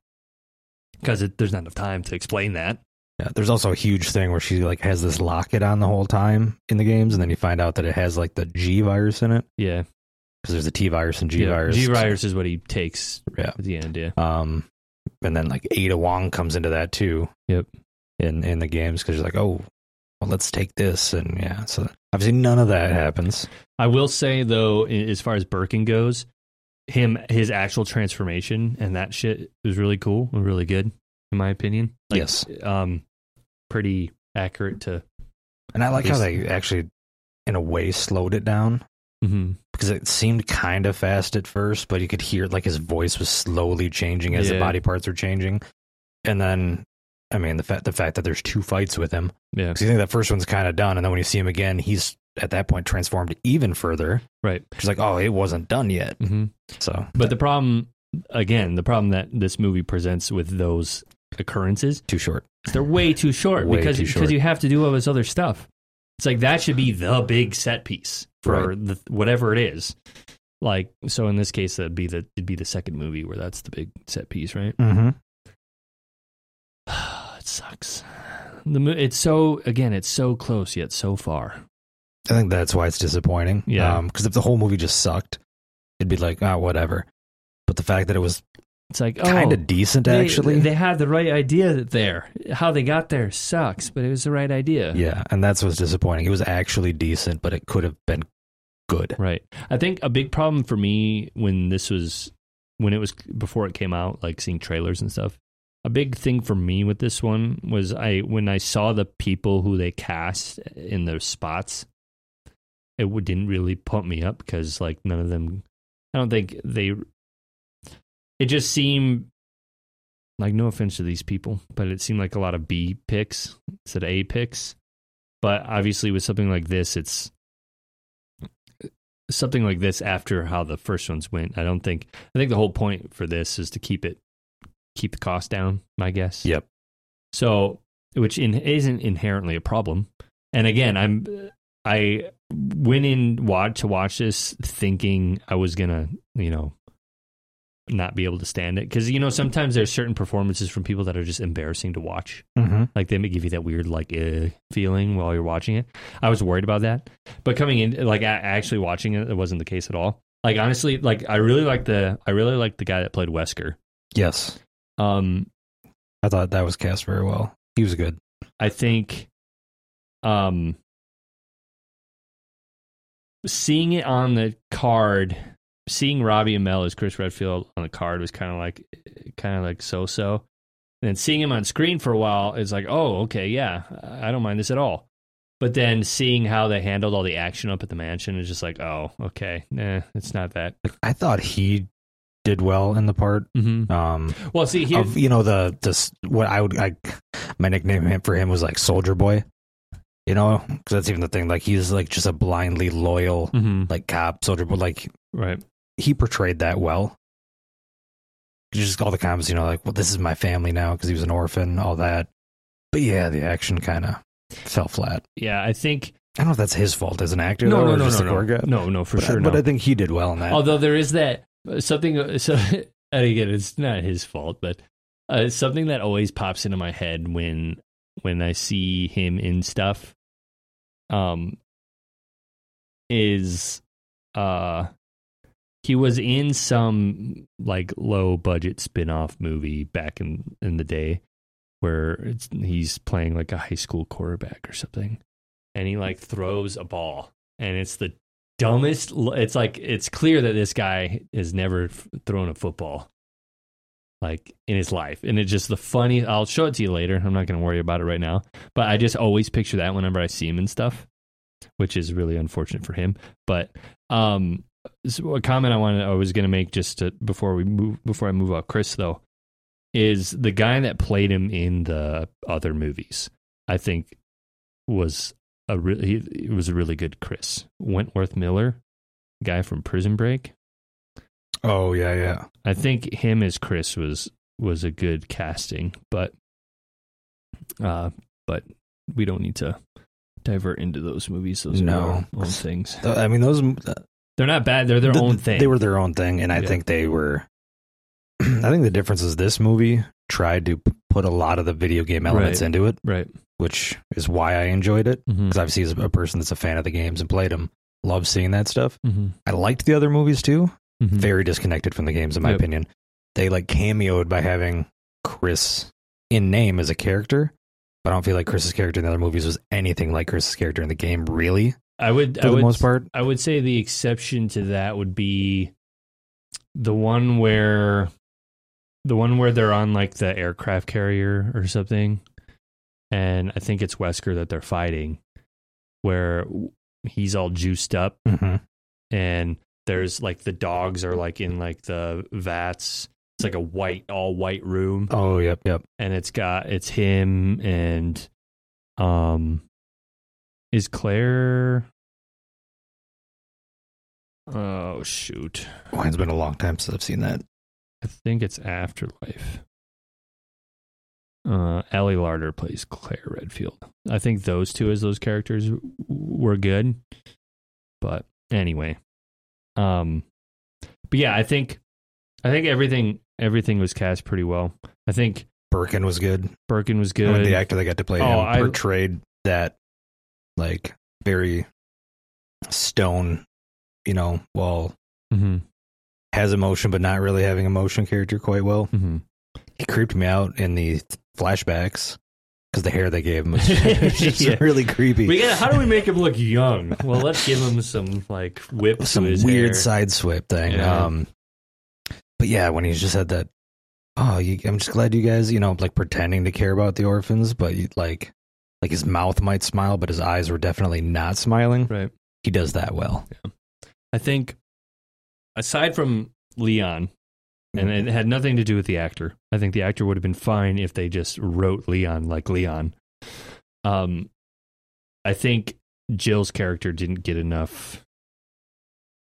because there's not enough time to explain that. Yeah, there's also a huge thing where she like has this locket on the whole time in the games, and then you find out that it has like the G virus in it Yeah, because there's a T virus and G yeah. virus. G virus is what he takes Yeah. at the end. Yeah, Um, and then like Ada Wong comes into that too. Yep. In in the games because you're like, oh, well, let's take this, and yeah. So obviously none of that happens. I will say though, as far as Birkin goes, him his actual transformation and that shit was really cool and really good, in my opinion. Like, yes, um, pretty accurate to. and I like how they actually, in a way, slowed it down. Mm-hmm. because it seemed kind of fast at first, but you could hear like his voice was slowly changing as the body parts were changing. And then, I mean, the fact the fact that there's two fights with him, Yeah, because you think that first one's kind of done, and then when you see him again, he's at that point transformed even further. right. She's like, oh, it wasn't done yet. hmm So, But the problem, again, the problem that this movie presents with those occurrences, too short. they're way too short Way because too because you have to do all this other stuff. It's like that should be the big set piece for Right. the, whatever it is. Like so, in this case, that'd be the it'd be the second movie where that's the big set piece, right? Mm-hmm. it sucks. The it's so again, it's so close yet so far. I think that's why it's disappointing. Yeah. because if the whole movie just sucked, it'd be like, ah, whatever. But the fact that it was It's like kind oh, of decent, they, actually, they had the right idea there. How they got there sucks, but it was the right idea. yeah, and that's what's disappointing. It was actually decent, but it could have been good. Right. I think a big problem for me when this was when it was before it came out, like seeing trailers and stuff. A big thing for me with this one was I when I saw the people who they cast in those spots, it didn't really pump me up because like none of them. I don't think they. It just seemed like no offense to these people, but it seemed like a lot of B picks instead of A picks. But obviously, with something like this, it's something like this after how the first ones went. I don't think. I think the whole point for this is to keep it, keep the cost down. My guess. Yep. So, which in, isn't inherently a problem. And again, I'm I went in watch to watch this thinking I was gonna, you know, not be able to stand it because you know sometimes there's certain performances from people that are just embarrassing to watch. Mm-hmm. Like they may give you that weird like uh, feeling while you're watching it. I was worried about that, but coming in like actually watching it, it wasn't the case at all. Like honestly, like I really like the I really like the guy that played Wesker. Yes, Um, I thought that was cast very well. He was good. I think um seeing it on the card, seeing Robbie Amell as Chris Redfield on the card was kind of like kind of like so-so. And then seeing him on screen for a while is like, "Oh, okay, yeah. I don't mind this at all." But then seeing how they handled all the action up at the mansion is just like, "Oh, okay. Nah, it's not that." I thought he did well in the part. Mm-hmm. Um, Well, see, here of you know the this what I would I my nickname for him was like Soldier Boy. You know, because that's even the thing. Like he's like just a blindly loyal Mhm. like cop soldier, but like right. he portrayed that well. Just all the comments, you know, like, well, this is my family now because he was an orphan, all that. But yeah, the action kind of fell flat. Yeah, I think I don't know if that's his fault as an actor, no, though, no, or no, no, no, no, no, for but, sure. But no. I think he did well in that. Although there is that something, so and again, it's not his fault, but uh, something that always pops into my head when when I see him in stuff, um, is uh, he was in some like low budget spin off movie back in in the day where he's playing like a high school quarterback or something, and he like throws a ball, and it's the dumbest. It's like it's clear that this guy has never thrown a football like in his life, and it's just the funny. I'll show it to you later. I'm not going to worry about it right now, but I just always picture that whenever I see him and stuff, which is really unfortunate for him. But um, so a comment I wanted I was going to make just to, before we move before I move off Chris though is the guy that played him in the other movies. I think was a really he was a really good Chris Wentworth Miller, guy from Prison Break. Oh yeah, yeah. I think him as Chris was was a good casting, but Uh, but we don't need to divert into those movies. Those No. are own things. I mean, those They're not bad. They're their th- own thing. They were their own thing, and I Yeah. think they were. I think the difference is this movie tried to put a lot of the video game elements Right. into it, right. which is why I enjoyed it. Mm-hmm. Because obviously, as a person that's a fan of the games and played them, love seeing that stuff. Mm-hmm. I liked the other movies too. Mm-hmm. Very disconnected from the games, in my Yep. opinion. They like cameoed by having Chris in name as a character. But I don't feel like Chris's character in the other movies was anything like Chris's character in the game, really, I would. for I the would, most part. I would say the exception to that would be the one where the one where they're on like the aircraft carrier or something, and I think it's Wesker that they're fighting, where he's all juiced up hmm and there's like the dogs are like in like the vats. It's like a white, all white room, Oh, yep, yep. and it's got it's him and um, is Claire? Oh shoot, it's been a long time since I've seen that. I think it's Afterlife. Uh, Ali Larter plays Claire Redfield. I think those two as those characters were good, but anyway, um, but yeah, I think, I think everything everything was cast pretty well. I think Birkin was good. Birkin was I mean, good. the actor that got to play Oh, him I- portrayed that like very stone, you know, well hmm has emotion but not really having emotion character quite well. hmm He creeped me out in the flashbacks because the hair they gave him was just Yeah. really creepy. We got. How do we make him look young? Well, let's give him some like whip, to Some his weird hair. side swipe thing. Yeah. Um, but yeah, when he just had that, oh, you, I'm just glad you guys, you know, like pretending to care about the orphans, but you, like, like his mouth might smile, but his eyes were definitely not smiling. Right. He does that well. I think, aside from Leon, and it had nothing to do with the actor. I think the actor would have been fine if they just wrote Leon like Leon. Um, I think Jill's character didn't get enough.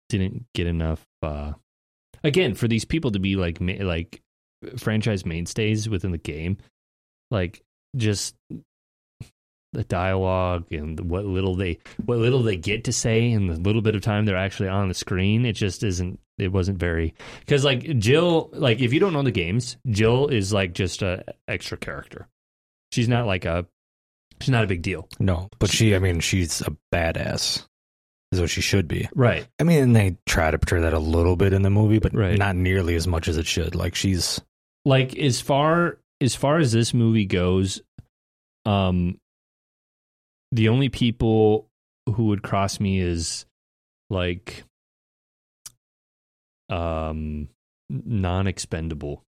Didn't get enough. Uh, again, for these people to be like like franchise mainstays within the game, like just the dialogue and what little they what little they get to say and the little bit of time they're actually on the screen it just isn't it wasn't very because like jill like if you don't know the games jill is like just a extra character she's not like a she's not a big deal No, but she, I mean, she's a badass, is what she should be. right I mean, and they try to portray that a little bit in the movie, but Right. not nearly as much as it should. Like she's, like as far as far as this movie goes um the only people who would cross me is like um non-expendable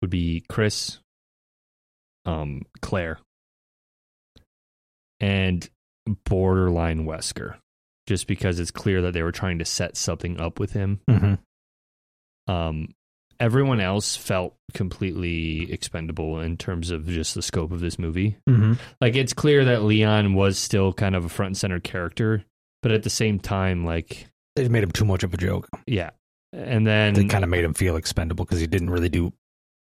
would be Chris um Claire and borderline Wesker just because it's clear that they were trying to set something up with him um, everyone else felt completely expendable in terms of just the scope of this movie. mm-hmm. Like it's clear that Leon was still kind of a front and center character, but at the same time, like they made him too much of a joke. yeah. And then They kind of made him feel expendable because he didn't really do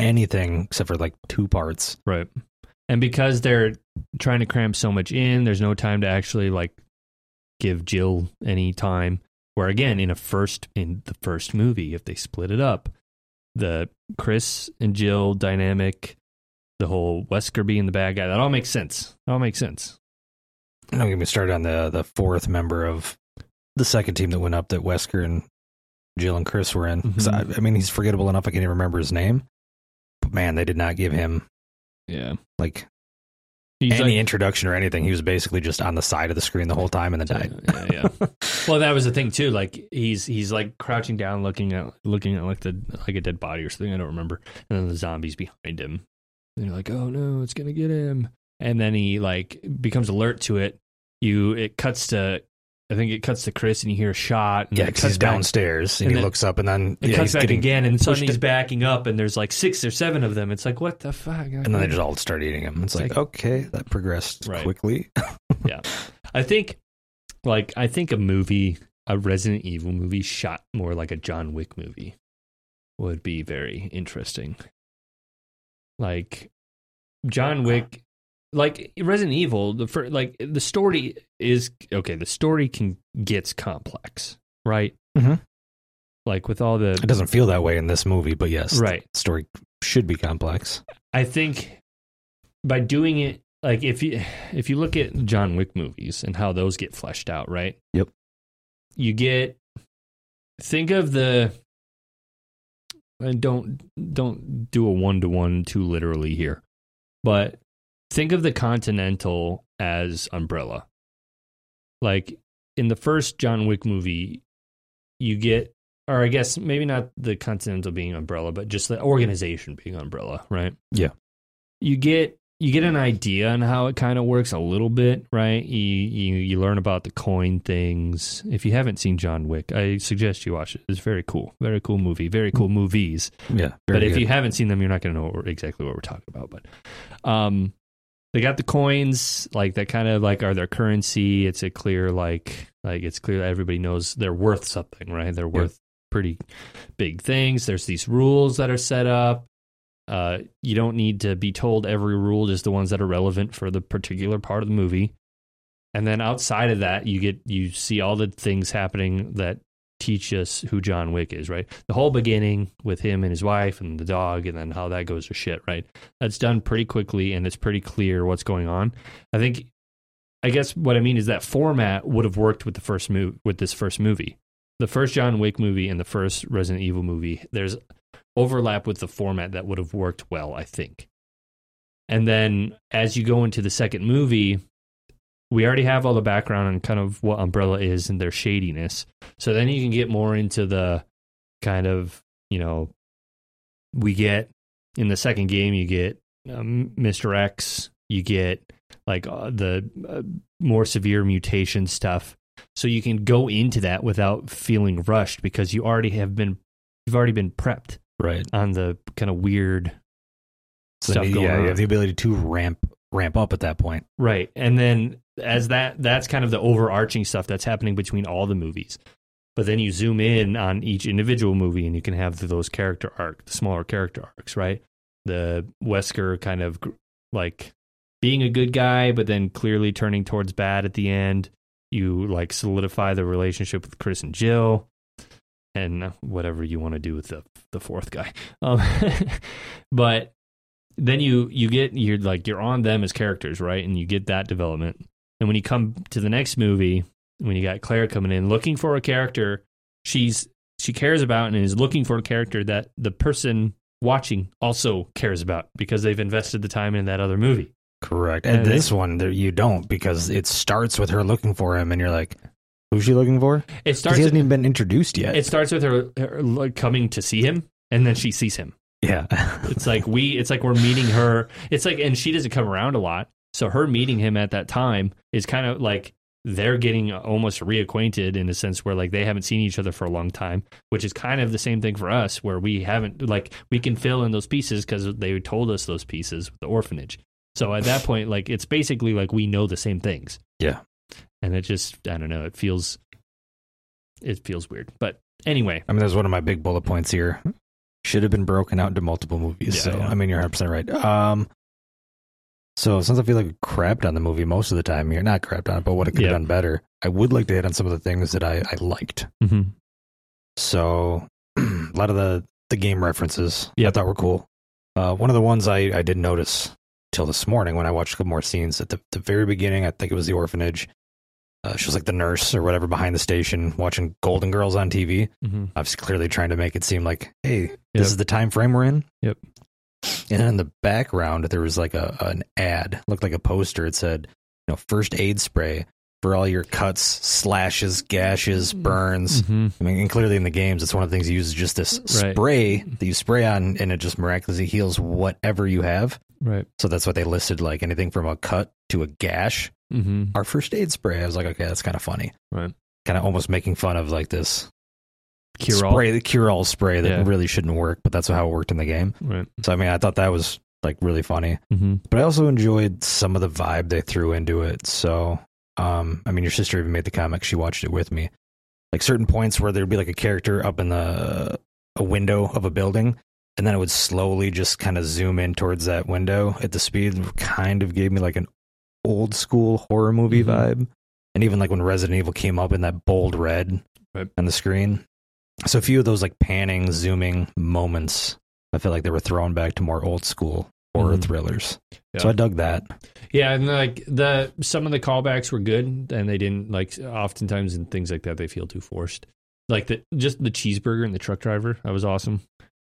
anything except for like two parts. right, and because they're trying to cram so much in, there's no time to actually like give Jill any time. Where again, in a first in the first movie, if they split it up, the Chris and Jill dynamic, the whole Wesker being the bad guy, that all makes sense. That all makes sense. Don't get me started on the the fourth member of the second team that went up that Wesker and Jill and Chris were in. 'Cause mm-hmm. I, I mean, he's forgettable enough I can't even remember his name. But man, they did not give him Yeah, like he's any like, introduction or anything. He was basically just on the side of the screen the whole time and then died. yeah, yeah. well, that was the thing too. Like he's he's like crouching down, looking at looking at like the like a dead body or something. I don't remember. And then the zombies behind him. And you're like, oh no, it's gonna get him. And then he like becomes alert to it. You it cuts to, I think it cuts to Chris, and you hear a shot. And yeah, because he's back- downstairs and, and he looks up and then It yeah, cuts back again, and suddenly he's backing up, and there's like six or seven of them. It's like, what the fuck? and then they just all start eating him. It's, It's like, like- okay, that progressed Right. quickly. Yeah, I think, like, I think a movie, a Resident Evil movie, shot more like a John Wick movie, would be very interesting. Like, John Wick, like Resident Evil, the fir- like the story is okay. The story can gets complex, right? Mhm. Like with all the It doesn't feel that way in this movie, but yes, right. the story should be complex. I think by doing it, like if you if you look at John Wick movies and how those get fleshed out, right? Yep. You get think of the and don't don't do a one to one too literally here, but think of the Continental as Umbrella. Like in the first John Wick movie, you get, or I guess maybe not the Continental being Umbrella, but just the organization being Umbrella, right? Yeah. You get you get an idea on how it kind of works a little bit, right? You, you you learn about the coin things. If you haven't seen John Wick, I suggest you watch it. It's very cool, very cool movie, very cool movies Yeah, but if good. you haven't seen them, you're not going to know what, exactly what we're talking about. But um, they got the coins, like that kind of like are their currency. It's a clear like like it's clear that everybody knows they're worth something, right? They're worth pretty big things. There's these rules that are set up. Uh, you don't need to be told every rule, just the ones that are relevant for the particular part of the movie. And then outside of that, you get you see all the things happening that teach us who John Wick is, right? The whole beginning with him and his wife and the dog, and then how that goes to shit, right? That's done pretty quickly, and it's pretty clear what's going on. I think, I guess what I mean is that format would have worked with the first move with this first movie, the first John Wick movie and the first Resident Evil movie. There's overlap with the format that would have worked well, I think. And then as you go into the second movie, we already have all the background on kind of what Umbrella is and their shadiness. So then you can get more into the kind of, you know, we get in the second game, you get um, Mr. X, you get like uh, the uh, more severe mutation stuff. So you can go into that without feeling rushed because you already have been, you've already been prepped right. on the kind of weird So stuff yeah, on. you have the ability to ramp ramp up at that point. Right. And then as that that's kind of the overarching stuff that's happening between all the movies. But then you zoom in on each individual movie and you can have those character arc, the smaller character arcs, right? The Wesker kind of like being a good guy but then clearly turning towards bad at the end. You like solidify the relationship with Chris and Jill and whatever you want to do with the the fourth guy. Um, but then you you get you're like you're on them as characters, right? And you get that development. And when you come to the next movie, when you got Claire coming in looking for a character, she's she cares about and is looking for a character that the person watching also cares about because they've invested the time in that other movie. Correct. And And this one, there, you don't because it starts with her looking for him, and you're like, "Who's she looking for?" It starts he hasn't even been introduced yet. it starts with her, her like, coming to see him and then she sees him. yeah, It's like we it's like we're meeting her. It's like and she doesn't come around a lot. So her meeting him at that time is kind of like they're getting almost reacquainted in a sense where like they haven't seen each other for a long time, which is kind of the same thing for us where we haven't like we can fill in those pieces cuz they told us those pieces with the orphanage. So at that point like it's basically like we know the same things. Yeah. And it just I don't know, it feels it feels weird. But anyway, I mean, that's one of my big bullet points here. Should have been broken out into multiple movies. Yeah, so yeah. I mean, you're 100 percent right. Um, so since I feel like crapped on the movie most of the time you're not crapped on it, but what it could Yeah. have done better, I would like to hit on some of the things that I, I liked. mhm. So a lot of the the game references I thought were cool. Uh, one of the ones I, I didn't notice till this morning when I watched a couple more scenes at the, the very beginning. I think it was the orphanage. Uh, she was like the nurse or whatever behind the station watching Golden Girls on TV. Mhm. I was clearly trying to make it seem like, hey, Yep. this is the time frame we're in. Yep. And then in the background, there was like a an ad, looked like a poster. It said, you know, first aid spray for all your cuts, slashes, gashes, burns. Mhm. I mean, and clearly in the games, it's one of the things you use is just this Right. spray that you spray on, and it just miraculously heals whatever you have. Right. So that's what they listed, like anything from a cut to a gash. Mhm. Our first aid spray. I was like, okay, that's kind of funny. Right. Kind of almost making fun of like this Cure all. spray, the cure all spray that Yeah. really shouldn't work, but that's how it worked in the game. Right. So I mean, I thought that was like really funny, Mm-hmm. but I also enjoyed some of the vibe they threw into it. So, um, I mean, your sister even made the comic; she watched it with me. Like certain points where there'd be like a character up in the a window of a building, and then it would slowly just kind of zoom in towards that window at the speed kind of gave me like an old school horror movie Mhm. vibe and even like when resident evil came up in that bold red Right. on the screen so a few of those like panning zooming moments i felt like they were thrown back to more old school horror Mhm. thrillers Yeah. so i dug that Yeah, and like the some of the callbacks were good, and they didn't like oftentimes in things like that they feel too forced. Like the just the cheeseburger and the truck driver, that was awesome.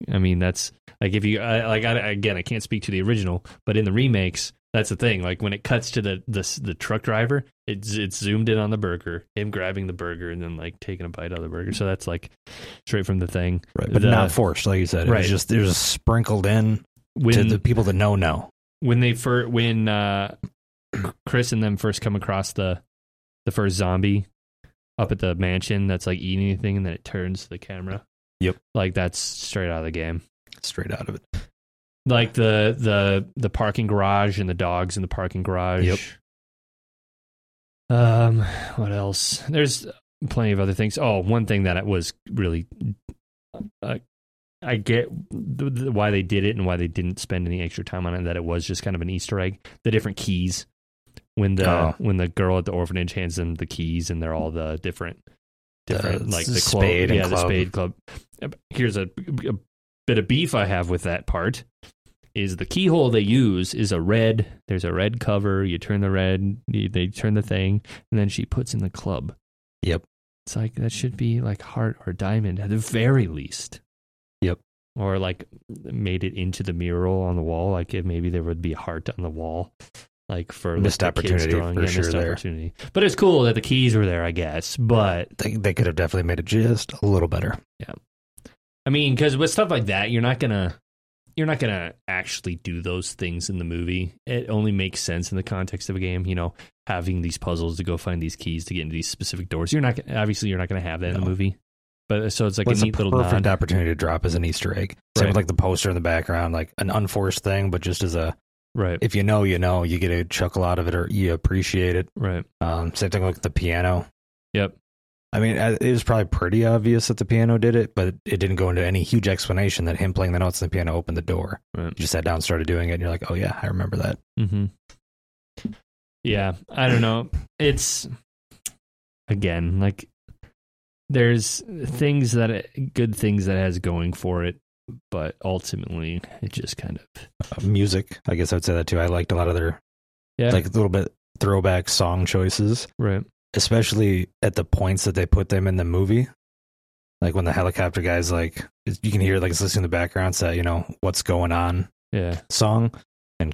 I mean, that's like if you I, like I, again, I can't speak to the original, but in the remakes, that's the thing. Like when it cuts to the the, the truck driver, it's it's zoomed in on the burger, him grabbing the burger and then like taking a bite out of the burger. So that's like straight from the thing. right but The- not forced like you said it Right. was just it was sprinkled in When to the people that know know when they first when uh Chris and them first come across the the first zombie up at the mansion that's like eating anything and then it turns to the camera. Yep. Like that's straight out of the game. straight out of it Like the the the parking garage and the dogs in the parking garage. Yep. Um what else? There's plenty of other things. Oh, one thing that was really uh, I get th- th- why they did it and why they didn't spend any extra time on it. That it was just kind of an Easter egg. The different keys when the Oh. when the girl at the orphanage hands them the keys and they're all the different different The like the spade club, and yeah the spade club. Here's a, a bit of beef I have with that part. Is the keyhole they use is a red? There's a red cover. You turn the red, you, they turn the thing, and then she puts in the club. Yep. It's like that should be like heart or diamond at the very least. Yep. Or like made it into the mural on the wall. Like if maybe there would be a heart on the wall. Like for like, Missed the kids opportunity drawing. for yeah, sure missed there. opportunity. But it's cool that the keys were there, I guess. But they, they could have definitely made it just a little better Yeah. I mean, because with stuff like that, you're not gonna you're not gonna actually do those things in the movie. It only makes sense in the context of a game. You know, having these puzzles to go find these keys to get into these specific doors. You're not obviously you're not gonna have that in the movie. But so it's like Well, a it's a neat little perfect opportunity to drop as an Easter egg. Same Right. with like the poster in the background, like an unforced thing, but just as a Right, if you know, you know, you get a chuckle out of it or you appreciate it. right. Um, same thing with the piano. Yep. I mean, uh, it was probably pretty obvious that the piano did it, but it didn't go into any huge explanation that him playing the notes on the piano opened the door. Right. You just sat down, and started doing it, and you're like, "Oh yeah, I remember that." hmm Yeah, I don't know. It's again like there's things that it, good things that it has going for it, but ultimately it just kind of Uh, music, I guess I would say that too. I liked a lot of their yeah like a little bit throwback song choices. right especially at the points that they put them in the movie. Like when the helicopter guy's like, you can hear like it's listening in the background, say, you know, what's going on yeah song. And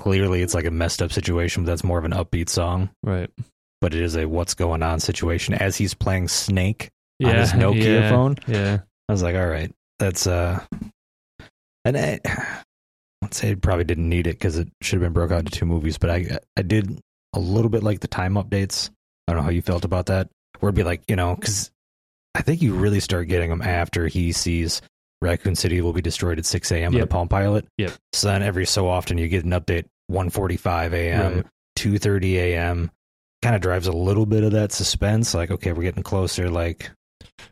clearly it's like a messed up situation, but that's more of an upbeat song. right But it is a what's going on situation as he's playing Snake yeah on his Nokia yeah, phone. yeah I was like, all right, that's, uh, and I, let's say it probably didn't need it because it should have been broke out into two movies, but I, I did a little bit like the time updates. I don't know how you felt about that. Where it'd be like, you know, because I think you really start getting them after he sees Raccoon City will be destroyed at 6 a.m. in Yep. the Palm Pilot. Yep. So then every so often you get an update 1:45 a.m., Right. 2:30 a.m. Kind of drives a little bit of that suspense. Like, okay, we're getting closer. Like,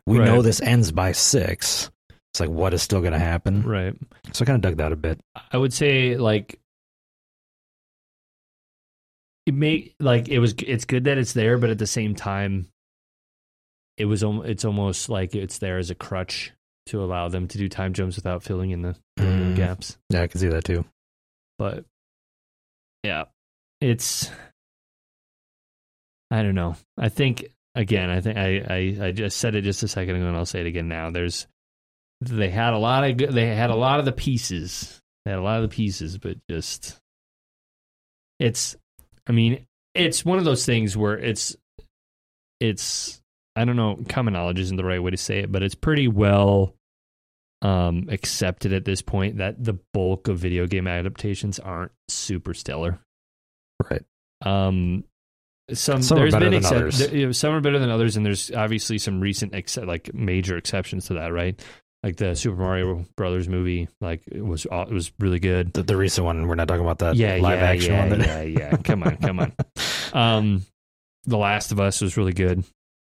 we Right. know this ends by six. It's like, what is still going to happen? right So I kind of dug that a bit. I would say like it may like it was it's good that it's there, but at the same time, it was it's almost like it's there as a crutch to allow them to do time jumps without filling in the filling in the Mm. gaps. Yeah, I can see that too. But yeah, it's I don't know. I think again, I think I, I I just said it just a second ago, and I'll say it again now. There's they had a lot of good, they had a lot of the pieces. They had a lot of the pieces, but just it's. I mean, it's one of those things where it's it's I don't know. Common knowledge isn't the right way to say it, but it's pretty well um, accepted at this point that the bulk of video game adaptations aren't super stellar. Right. Um, some, Some are there's better been than others. there- you know, some are better than others, and there's obviously some recent ex- like major exceptions to that, right? Like the Super Mario Brothers movie, like it was it was really good. The, the recent one, we're not talking about that yeah, live yeah, action yeah, one. That, yeah, yeah. Come on, come on. Um, The Last of Us was really good.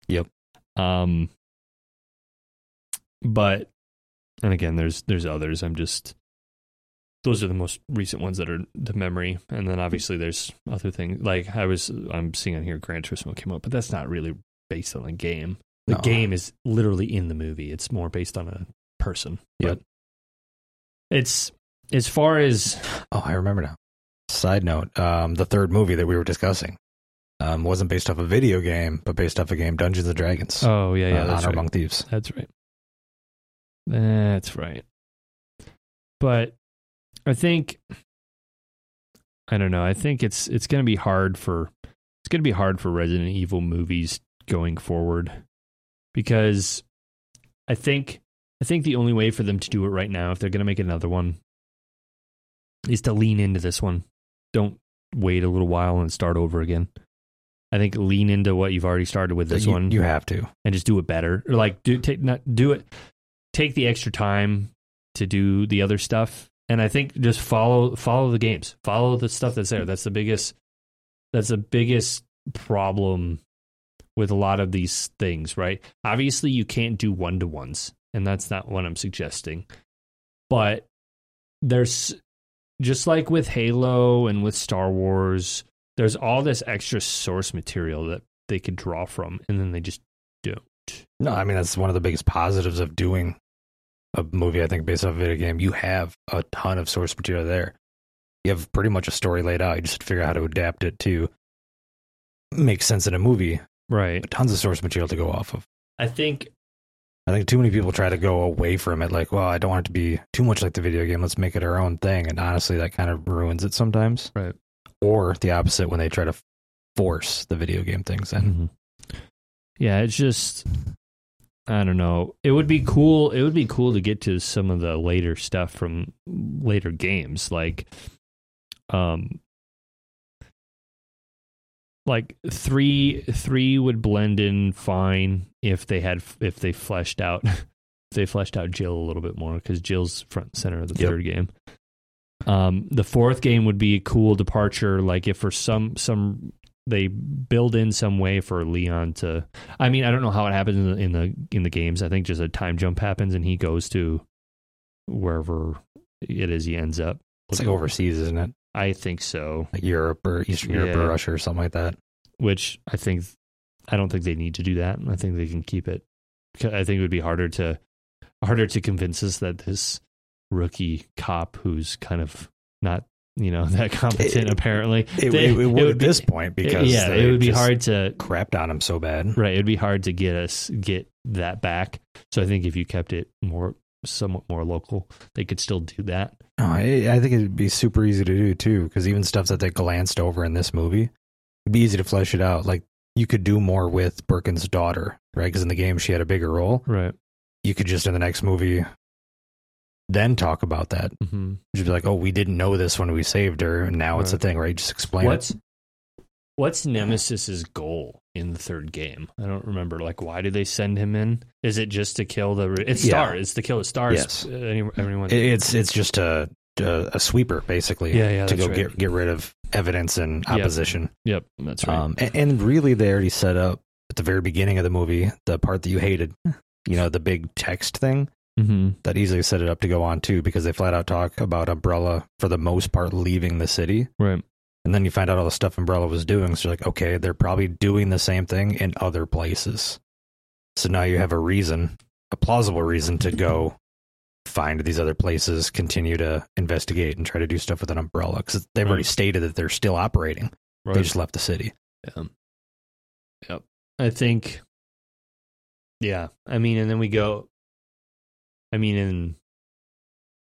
Yep. Um, but and again, there's there's others. I'm just those are the most recent ones that are the memory, and then obviously there's other things like I was I'm seeing on here Gran Turismo came up, but that's not really based on a game. The No. game is literally in the movie. It's more based on a person. Yep. But it's as far as Oh, I remember now. Side note: um, the third movie that we were discussing um, wasn't based off a video game, but based off a game, Dungeons and Dragons. oh yeah yeah uh, that's Honor right. Among Thieves. That's right. That's right. But I think I don't know. I think it's it's going to be hard for it's going to be hard for Resident Evil movies going forward because I think I think the only way for them to do it right now if they're going to make another one is to lean into this one. Don't wait a little while and start over again. I think lean into what you've already started with this you, one you have to. and just do it better or like do take not do it take the extra time to do the other stuff and i think just follow follow the games follow the stuff that's there that's the biggest that's the biggest problem with a lot of these things right obviously you can't do one to ones and that's not what i'm suggesting but there's just like with halo and with star wars there's all this extra source material that they could draw from and then they just don't No, I mean that's one of the biggest positives of doing a movie. I think based off a video game, you have a ton of source material there. You have pretty much a story laid out. You just figure out how to adapt it to make sense in a movie. right But tons of source material to go off of. i think I think too many people try to go away from it. Like, well, I don't want it to be too much like the video game. Let's make it our own thing. And honestly, that kind of ruins it sometimes. Right. Or the opposite when they try to force the video game things in. Mhm. yeah it's just i don't know it would be cool it would be cool to get to some of the later stuff from later games like um like three three would blend in fine if they had if they fleshed out if they fleshed out Jill a little bit more because Jill's front and center of the Yep. third game. Um, the fourth game would be a cool departure, like if for some some they build in some way for Leon to. I mean, I don't know how it happens in the in the in the games. I think just a time jump happens and he goes to wherever it is he ends up. It's like overseas, isn't it? I think so. Like Europe or Eastern Europe or Russia or something like that. which I think I don't think they need to do that. I think they can keep it. I think it would be harder to harder to convince us that this rookie cop who's kind of not you know that competent It- apparently It, they- it, it would at be- this point because yeah it would be hard to crapped on him so bad. right it'd be hard to get us get that back so I think if you kept it more somewhat more local they could still do that No, I, I think it'd be super easy to do too, because even stuff that they glanced over in this movie, it'd be easy to flesh it out. Like you could do more with Birkin's daughter, right? Because in the game she had a bigger role. right You could just in the next movie, then talk about that. mm-hmm. Just be like, oh, we didn't know this when we saved her, and now it's a thing, right? Just explain What's it. What's Nemesis's goal in the third game? I don't remember. Like, why do they send him in? Is it just to kill the? It's Yeah. Star. It's to kill the STARS. Yes. Uh, any- everyone. It's it's just a a, a sweeper basically. Yeah, yeah, To go right. get get rid of evidence and Yep. opposition. yep, that's right. Um, and, and really, they already set up at the very beginning of the movie the part that you hated. You know, the big text thing mm-hmm. that easily set it up to go on too, because they flat out talk about Umbrella for the most part leaving the city, Right. And then you find out all the stuff Umbrella was doing. So you're like, okay, they're probably doing the same thing in other places. So now you have a reason, a plausible reason to go find these other places, continue to investigate, and try to do stuff with an Umbrella because they've already stated that they're still operating. Right. They just left the city. Yeah. Yep. I think. Yeah. I mean, and then we go. I mean, and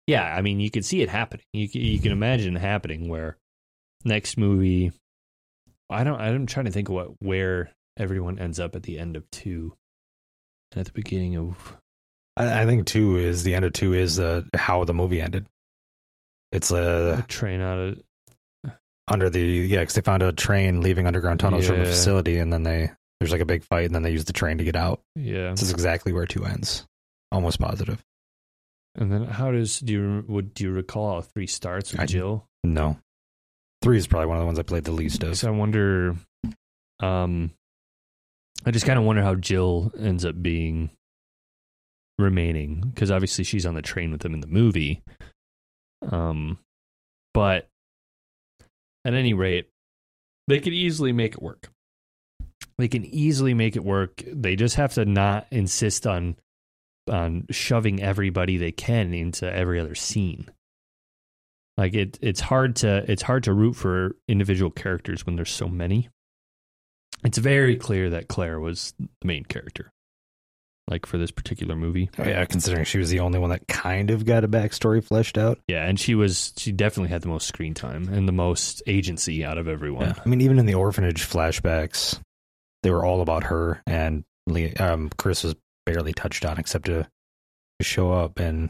yeah, I mean, you could see it happening. You you can imagine it happening where next movie. I don't. I'm trying to think of what where everyone ends up at the end of two, and at the beginning of I, I think two is the end of two is uh, how the movie ended. It's uh, a train out of. under the yeah, because they found a train leaving underground tunnels from the Yeah. facility, and then they there's like a big fight, and then they use the train to get out. Yeah. This is exactly where two ends. Almost positive. And then how does do you would do you recall how three starts with I- Jill? No, three is probably one of the ones I played the least of. So I wonder. Um, I just kind of wonder how Jill ends up being remaining because obviously she's on the train with him in the movie. Um, but at any rate, they could easily make it work. They can easily make it work. They just have to not insist on on shoving everybody they can into every other scene. Like it it's hard to it's hard to root for individual characters when there's so many. It's very clear that Claire was the main character. Like for this particular movie. Oh, yeah, considering she was the only one that kind of got a backstory fleshed out. Yeah, and she was she definitely had the most screen time and the most agency out of everyone. Yeah. I mean, even in the orphanage flashbacks, they were all about her, and um, Chris was barely touched on except to show up and.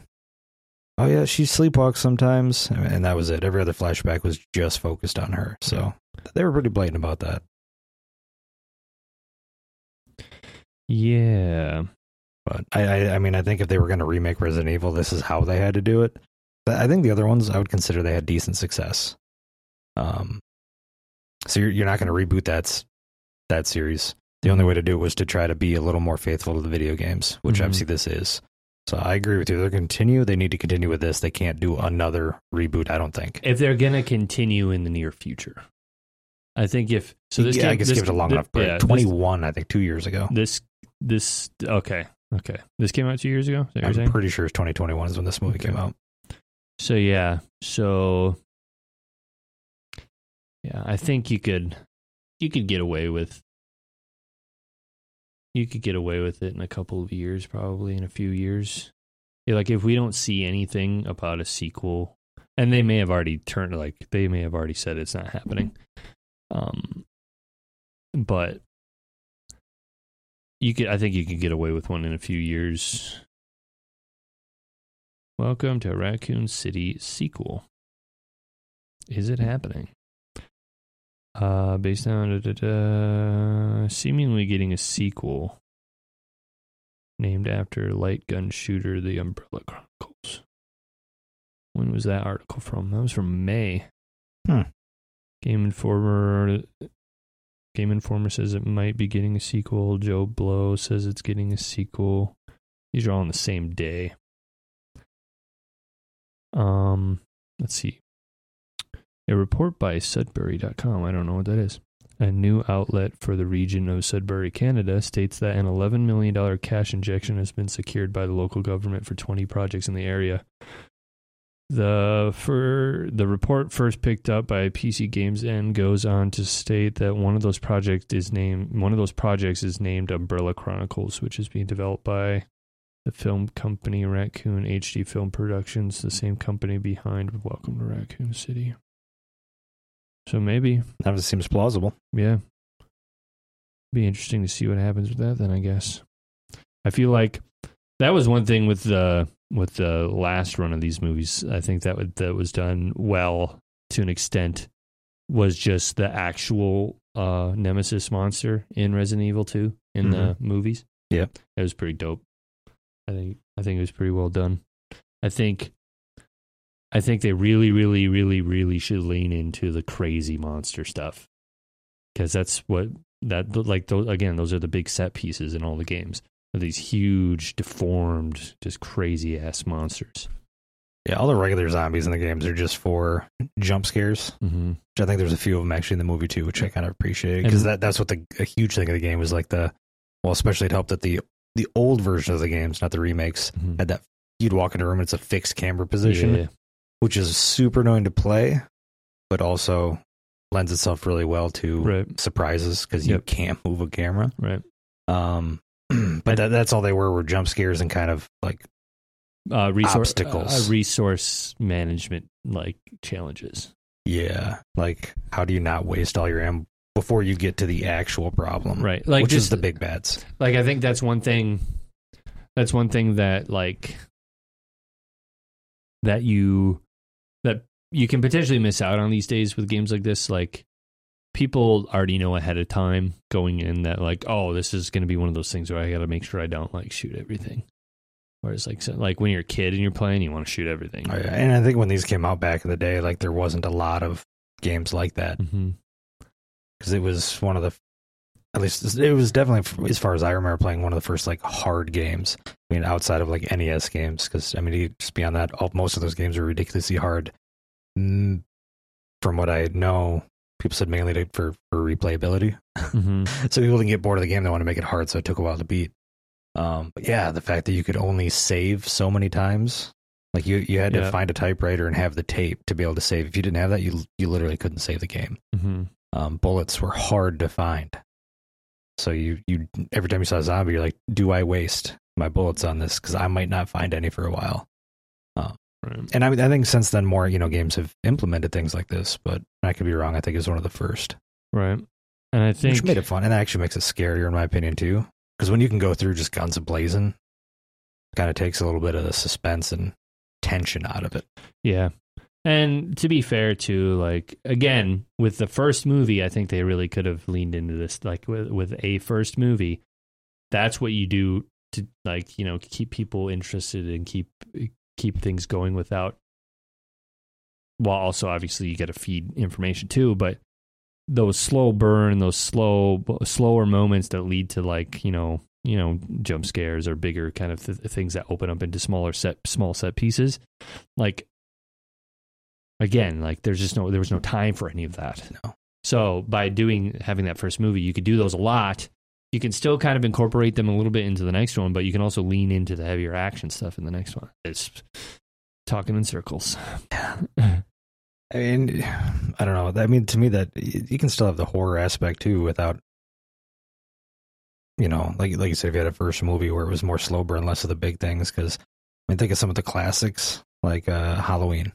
Oh yeah, she sleepwalks sometimes, and that was it. Every other flashback was just focused on her, so they were pretty blatant about that. Yeah. But I, I, I mean, I think if they were going to remake Resident Evil, this is how they had to do it. But I think the other ones, I would consider they had decent success. Um, so you're you're not going to reboot that that series. The only way to do it was to try to be a little more faithful to the video games, which Mhm. obviously this is. So I agree with you. They're continue. They need to continue with this. They can't do another reboot. I don't think. If they're gonna continue in the near future. I think if so this yeah, game, I guess this, give it a long thi- enough break. yeah, Twenty one, I think, two years ago. This this okay. Okay. This came out two years ago? Is that you're I'm pretty sure it's 2021 is when this movie Okay. came out. So yeah, so yeah, I think you could you could get away with you could get away with it in a couple of years, probably in a few years. Like if we don't see anything about a sequel, and they may have already turned like they may have already said it's not happening. Um, but you could, I think you could get away with one in a few years. Welcome to Raccoon City sequel. Is it happening? Uh, based on da, da, da, seemingly getting a sequel named after light gun shooter The Umbrella Chronicles. When was that article from? That was from May. Hmm. Game Informer. Game Informer says it might be getting a sequel. Joe Blow says it's getting a sequel. These are all on the same day. Um, let's see. A report by Sudbury.com, I don't know what that is. A new outlet for the region of Sudbury, Canada, states that an $11 million cash injection has been secured by the local government for 20 projects in the area. The for the report first picked up by PC Gamer and goes on to state that one of those projects is named one of those projects is named Umbrella Chronicles, which is being developed by the film company Raccoon HD Film Productions, the same company behind Welcome to Raccoon City. So maybe, That seems plausible. yeah. Be interesting to see what happens with that then, I guess. I feel like that was one thing with the with the last run of these movies. I think that would, that was done well to an extent was just the actual uh nemesis monster in Resident Evil 2 in the movies. Yeah. It was pretty dope. I think I think it was pretty well done. I think I think they really, really, really, really should lean into the crazy monster stuff because that's what that like those again. Those are the big set pieces in all the games. These huge, deformed, just crazy ass monsters. Yeah, all the regular zombies in the games are just for jump scares. Mm-hmm. Which I think there's a few of them actually in the movie too, which I kind of appreciate because that that's what the a huge thing of the game was like the well, especially it helped that the the old version of the games, not the remakes, Mm-hmm. had that you'd walk into a room, and it's a fixed camera position, which is super annoying to play, but also lends itself really well to Right. surprises because you Yep. can't move a camera. Right. Um, but that, that's all they were were jump scares and kind of like Uh, resource Obstacles. uh, resource management like challenges. yeah, like how do you not waste all your ammo before you get to the actual problem, Right. Like which just is the big bads. like I think that's one thing that's one thing that like that you that you can potentially miss out on these days with games like this like people already know ahead of time going in that like oh this is going to be one of those things where I got to make sure I don't like shoot everything whereas like so, like when you're a kid and you're playing you want to shoot everything Oh. And I think when these came out back in the day, like there wasn't a lot of games like that mm-hmm. because it was one of the. At least it was definitely as far as I remember playing one of the first like hard games. I mean, outside of like NES games, because I mean, just beyond that, all, most of those games are ridiculously hard. Mm, from what I know, people said mainly to, for for replayability. hmm so people didn't get bored of the game. They want to make it hard, so it took a while to beat. Um, but yeah, the fact that you could only save so many times, like you you had to find a typewriter and have the tape to be able to save. If you didn't have that, you you literally couldn't save the game. hmm Um, bullets were hard to find, so you you every time you saw a zombie, you're like, do I waste my bullets on this because I might not find any for a while. Um, right. And I, I think since then, more you know games have implemented things like this, but I could be wrong. I think it's one of the first. Right. And I think which made it fun, and that actually makes it scarier in my opinion too. Because when you can go through just guns blazing, kind of takes a little bit of the suspense and tension out of it. Yeah. And to be fair too, like again, with the first movie, I think they really could have leaned into this like with with a first movie. That's what you do to like, you know, keep people interested and keep keep things going without while also obviously you got to feed information too, but those slow burn, those slow slower moments that lead to like, you know, you know, jump scares or bigger kind of th- things that open up into smaller set small set pieces. Like again, like there's just no there was no time for any of that. No. So by doing having that first movie, you could do those a lot. You can still kind of incorporate them a little bit into the next one, but you can also lean into the heavier action stuff in the next one. It's talking in circles. I mean, I don't know. I mean, to me, that you can still have the horror aspect too, without, you know, like like you said, if you had a first movie where it was more slow burn, less of the big things. Because I mean, think of some of the classics like uh, Halloween,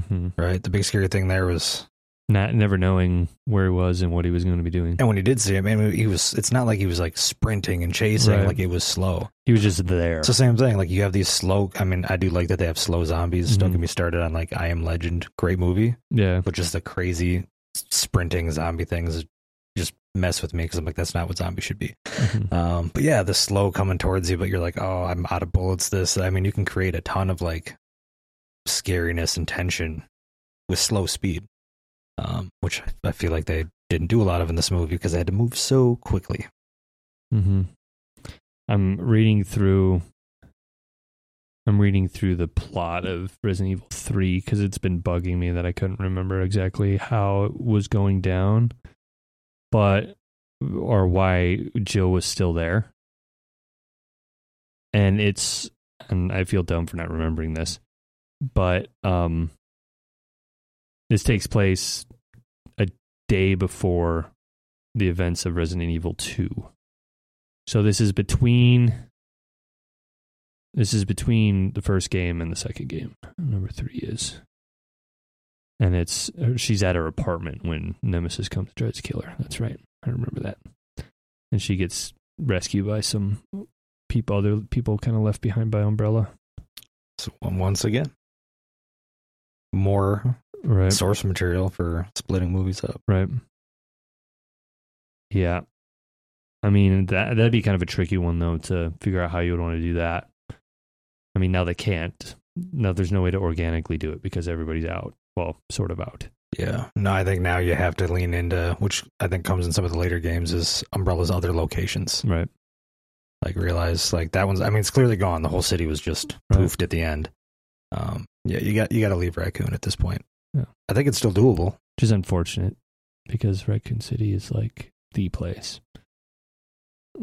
Mhm. right? The big scary thing there was, Not never knowing where he was and what he was going to be doing. and when he did see him, I mean, he was. It's not like he was like sprinting and chasing; Right. like it was slow. He was just there. It's the same thing. Like you have these slow. I mean, I do like that they have slow zombies. Don't Mhm. get me started on like I Am Legend, great movie. yeah. but just the crazy sprinting zombie things just mess with me because I'm like, that's not what zombies should be. Mhm. Um, but yeah, the slow coming towards you, but you're like, oh, I'm out of bullets. This, I mean, you can create a ton of like scariness and tension with slow speed, um, which I feel like they didn't do a lot of in this movie because they had to move so quickly. hmm I'm reading through. I'm reading through the plot of Resident Evil 3 because it's been bugging me that I couldn't remember exactly how it was going down, but or why Jill was still there. And it's and I feel dumb for not remembering this, but um, this takes place a day before the events of Resident Evil 2. So this is between this is between the first game and the second game. Number 3 is. And it's she's at her apartment when Nemesis comes to try to kill her. That's right. I remember that. And she gets rescued by some people other people kind of left behind by Umbrella. So once again, more Right. source material for splitting movies up. Right. Yeah. I mean that that'd be kind of a tricky one though to figure out how you would want to do that. I mean now they can't. Now there's no way to organically do it because everybody's out. Well, sort of out. Yeah. No, I think now you have to lean into which I think comes in some of the later games is Umbrella's other locations. Right. Like realize like that one's I mean it's clearly gone. The whole city was just Right. poofed at the end. Um yeah, you got you got to leave Raccoon at this point. Yeah. I think it's still doable. Which is unfortunate because Raccoon City is like the place.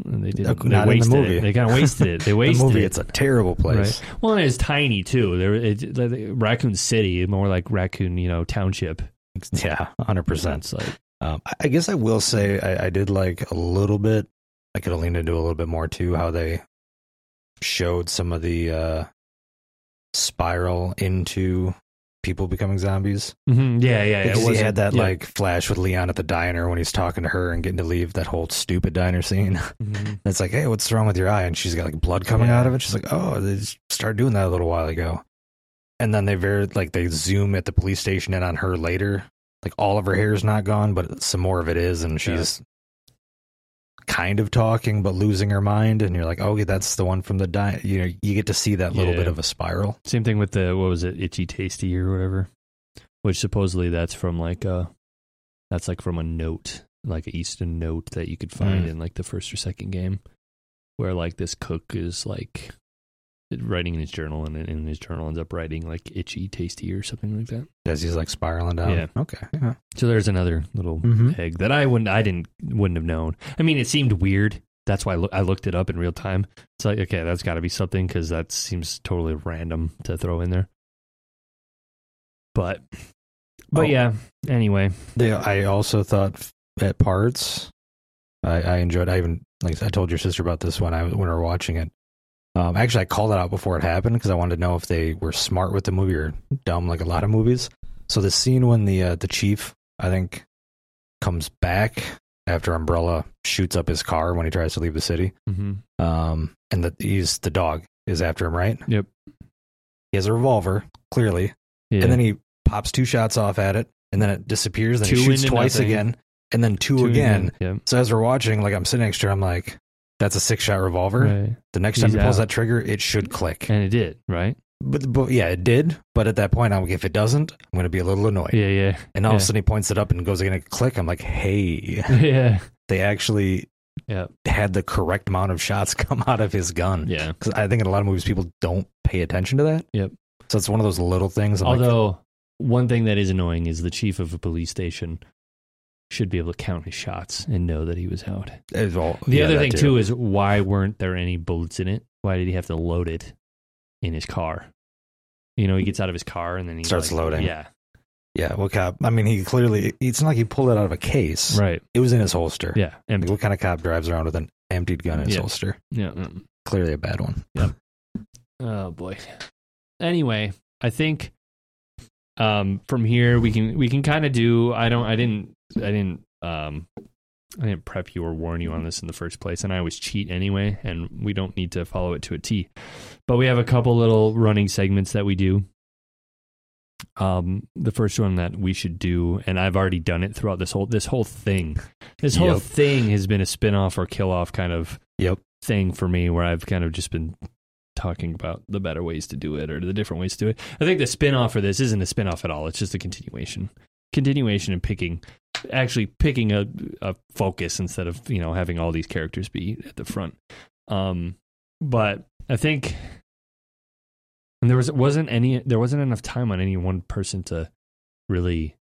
And they didn't. Okay, they not in the wasted movie. it. They kind of wasted it. They The wasted movie it. it's a terrible place. Well, and it's tiny too. There, it, like, Raccoon City, more like Raccoon, you know, Township. Yeah, 100%. Like Um, I- I guess I will say I, I did like a little bit. I could have leaned into a little bit more too. How they showed some of the uh, spiral into people becoming zombies. Mhm. yeah, yeah, yeah. Because It he had that yeah. like flash with Leon at the diner when he's talking to her and getting to leave that whole stupid diner scene. Mhm. it's like, hey, what's wrong with your eye? And she's got like blood coming Yeah. out of it. She's like, oh, they just started doing that a little while ago. And then they very like they zoom at the police station in on her later. Like all of her hair is not gone, but some more of it is, and she's kind of talking but losing her mind. And you're like, okay, that's the one from the diner. You know, you get to see that little Yeah. bit of a spiral. Same thing with the what was it, Itchy Tasty or whatever, which supposedly that's from like a that's like from a note like a Easton note that you could find Mm. in like the first or second game, where like this cook is like writing in his journal, and in his journal ends up writing like itchy, tasty, or something like that. As he's like spiraling down. Yeah. Okay. Yeah. So there's another little Mhm. egg that I wouldn't, I didn't, wouldn't have known. I mean, it seemed weird. That's why I, loo- I looked it up in real time. It's like, okay, that's got to be something because that seems totally random to throw in there. But, but Oh. yeah. Anyway, They, I also thought at parts, I, I enjoyed. I even like I told your sister about this when I when we were watching it. Um, actually, I called it out before it happened because I wanted to know if they were smart with the movie or dumb, like a lot of movies. So the scene when the uh, the chief, I think, comes back after Umbrella shoots up his car when he tries to leave the city, hmm um, and that he's the dog is after him, right? Yep. He has a revolver, clearly, yeah. and then he pops two shots off at it, and then it disappears. Then Two he shoots twice nothing. again, and then two, Two again. Yeah. So as we're watching, like I'm sitting next to her, I'm like, "That's a six shot revolver." Right. The next time He's he pulls out. that trigger, it should click. And it did, right? But, but yeah, it did. But at that point, I'm like, if it doesn't, I'm going to be a little annoyed. Yeah, yeah. And all of a sudden, he points it up and goes again, click. I'm like, hey, yeah. they actually Yeah. had the correct amount of shots come out of his gun. Yeah. Because I think in a lot of movies, people don't pay attention to that. Yep. So it's one of those little things. I'm like, Although one thing that is annoying is the chief of a police station should be able to count his shots and know that he was out. eh, well, The yeah, other thing too is why weren't there any bullets in it? Why did he have to load it in his car? You know, he gets out of his car and then he Starts loading. Yeah, Yeah, what cop? I mean, he clearly, it's not like he pulled it out of a case. right. It was in his holster. Yeah, Like, what kind of cop drives around with an emptied gun in his Yeah. holster? Yeah. mm. Clearly a bad one. Yeah. oh boy. Anyway, I think um from here we can we can kind of do I don't I didn't I didn't um I didn't prep you or warn you on this in the first place and I always cheat anyway and we don't need to follow it to a T. But we have a couple little running segments that we do. Um the first one that we should do and I've already done it throughout this whole this whole thing. This whole Yep. thing has been a spin-off or kill-off kind of Yep. thing for me where I've kind of just been talking about the better ways to do it or the different ways to do it. I think the spin-off for this isn't a spin-off at all. It's just a continuation. Continuation and picking actually picking a, a focus instead of, you know, having all these characters be at the front. Um but I think and there was wasn't any there wasn't enough time on any one person to really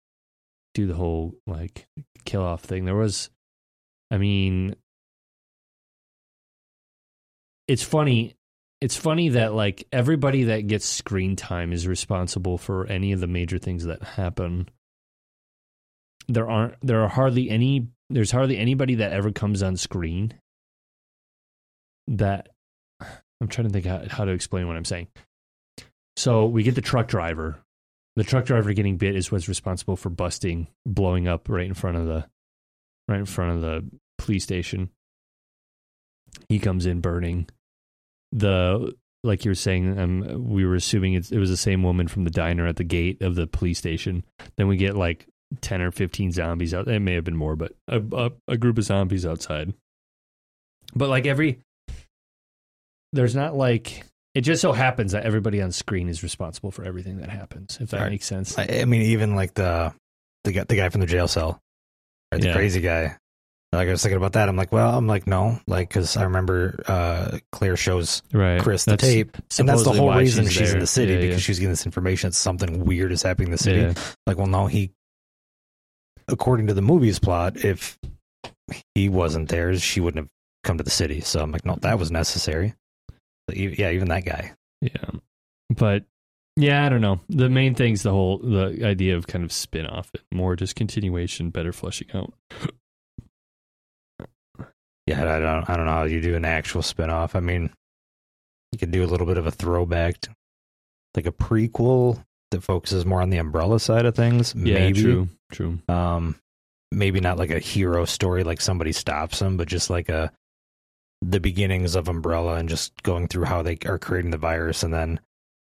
do the whole like kill off thing. There was I mean it's funny it's funny that like everybody that gets screen time is responsible for any of the major things that happen there aren't there are hardly any there's hardly anybody that ever comes on screen that i'm trying to think how, how to explain what i'm saying. So we get the truck driver. The truck driver getting bit is what's responsible for busting blowing up right in front of the right in front of the police station. He comes in burning. The like you were saying um, we were assuming it was the same woman from the diner at the gate of the police station. Then we get like 10 or 15 zombies out it may have been more but a, a, a group of zombies outside but like every there's not like it just so happens that everybody on screen is responsible for everything that happens if that Right. makes sense I, I mean, even like the the guy, the guy from the jail cell, or the Yeah. crazy guy. Like I was thinking about that. I'm like, well, I'm like, no, like because I remember uh, Claire shows right Chris the That's tape, and that's the whole reason she's, in the city Yeah, because yeah. she's getting this information that something weird is happening in the city. Like, well, no, he, according to the movie's plot, if he wasn't there, she wouldn't have come to the city. So I'm like, no, that was necessary. But yeah, even that guy. Yeah. But yeah, I don't know. The main thing's the whole the idea of kind of spin off it, more just continuation, better fleshing out. Yeah, I don't, I don't know how you do an actual spin-off. I mean, you could do a little bit of a throwback, to, like a prequel that focuses more on the umbrella side of things. Yeah, maybe. true, true. Um, maybe not like a hero story, like somebody stops them, but just like a the beginnings of Umbrella and just going through how they are creating the virus, and then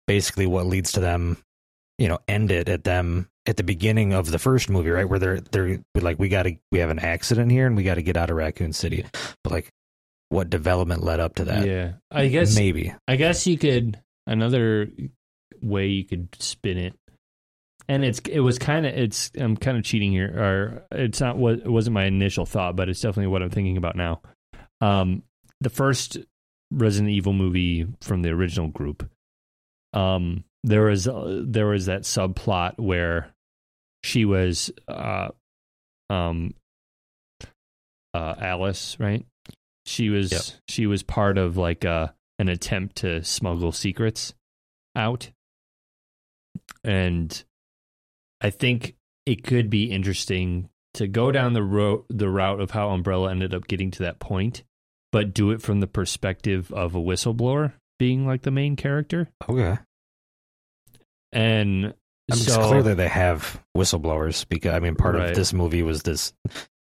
basically what leads to them, you know, end it at them at the beginning of the first movie, right? Where they're they're like, we got to we have an accident here, and we got to get out of Raccoon City, but like. What development led up to that? yeah, I guess maybe. I guess you could another way you could spin it and it's it was kind of it's I'm kind of cheating here, or it's not what it wasn't my initial thought, but it's definitely what I'm thinking about now. Um, the first Resident Evil movie from the original group, um, there was uh, there was that subplot where she was uh, um, uh, Alice, right? She was Yep. she was part of like uh, an attempt to smuggle secrets out, and I think it could be interesting to go down the road the route of how Umbrella ended up getting to that point, but do it from the perspective of a whistleblower being like the main character. Okay. And I mean, so it's clear that they have whistleblowers because I mean, part Right. of this movie was this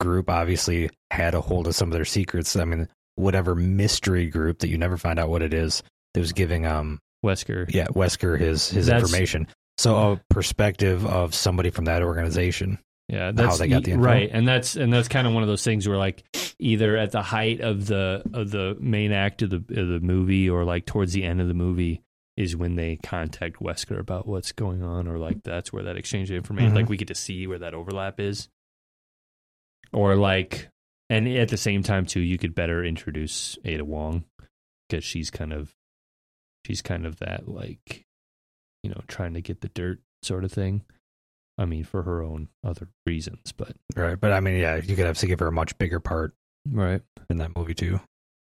group obviously had a hold of some of their secrets. I mean, whatever mystery group that you never find out what it is that was giving um Wesker, yeah Wesker his his That's- information. So a perspective of somebody from that organization. Yeah, how they got the info. right, and that's and that's kind of one of those things where like either at the height of the of the main act of the of the movie or like towards the end of the movie is when they contact Wesker about what's going on, or like that's where that exchange of information, Mhm. like we get to see where that overlap is, or like, and at the same time too, you could better introduce Ada Wong because she's kind of she's kind of that like you know trying to get the dirt sort of thing. I mean, for her own other reasons, but Right. But I mean, yeah, you could have to give her a much bigger part right. in that movie too.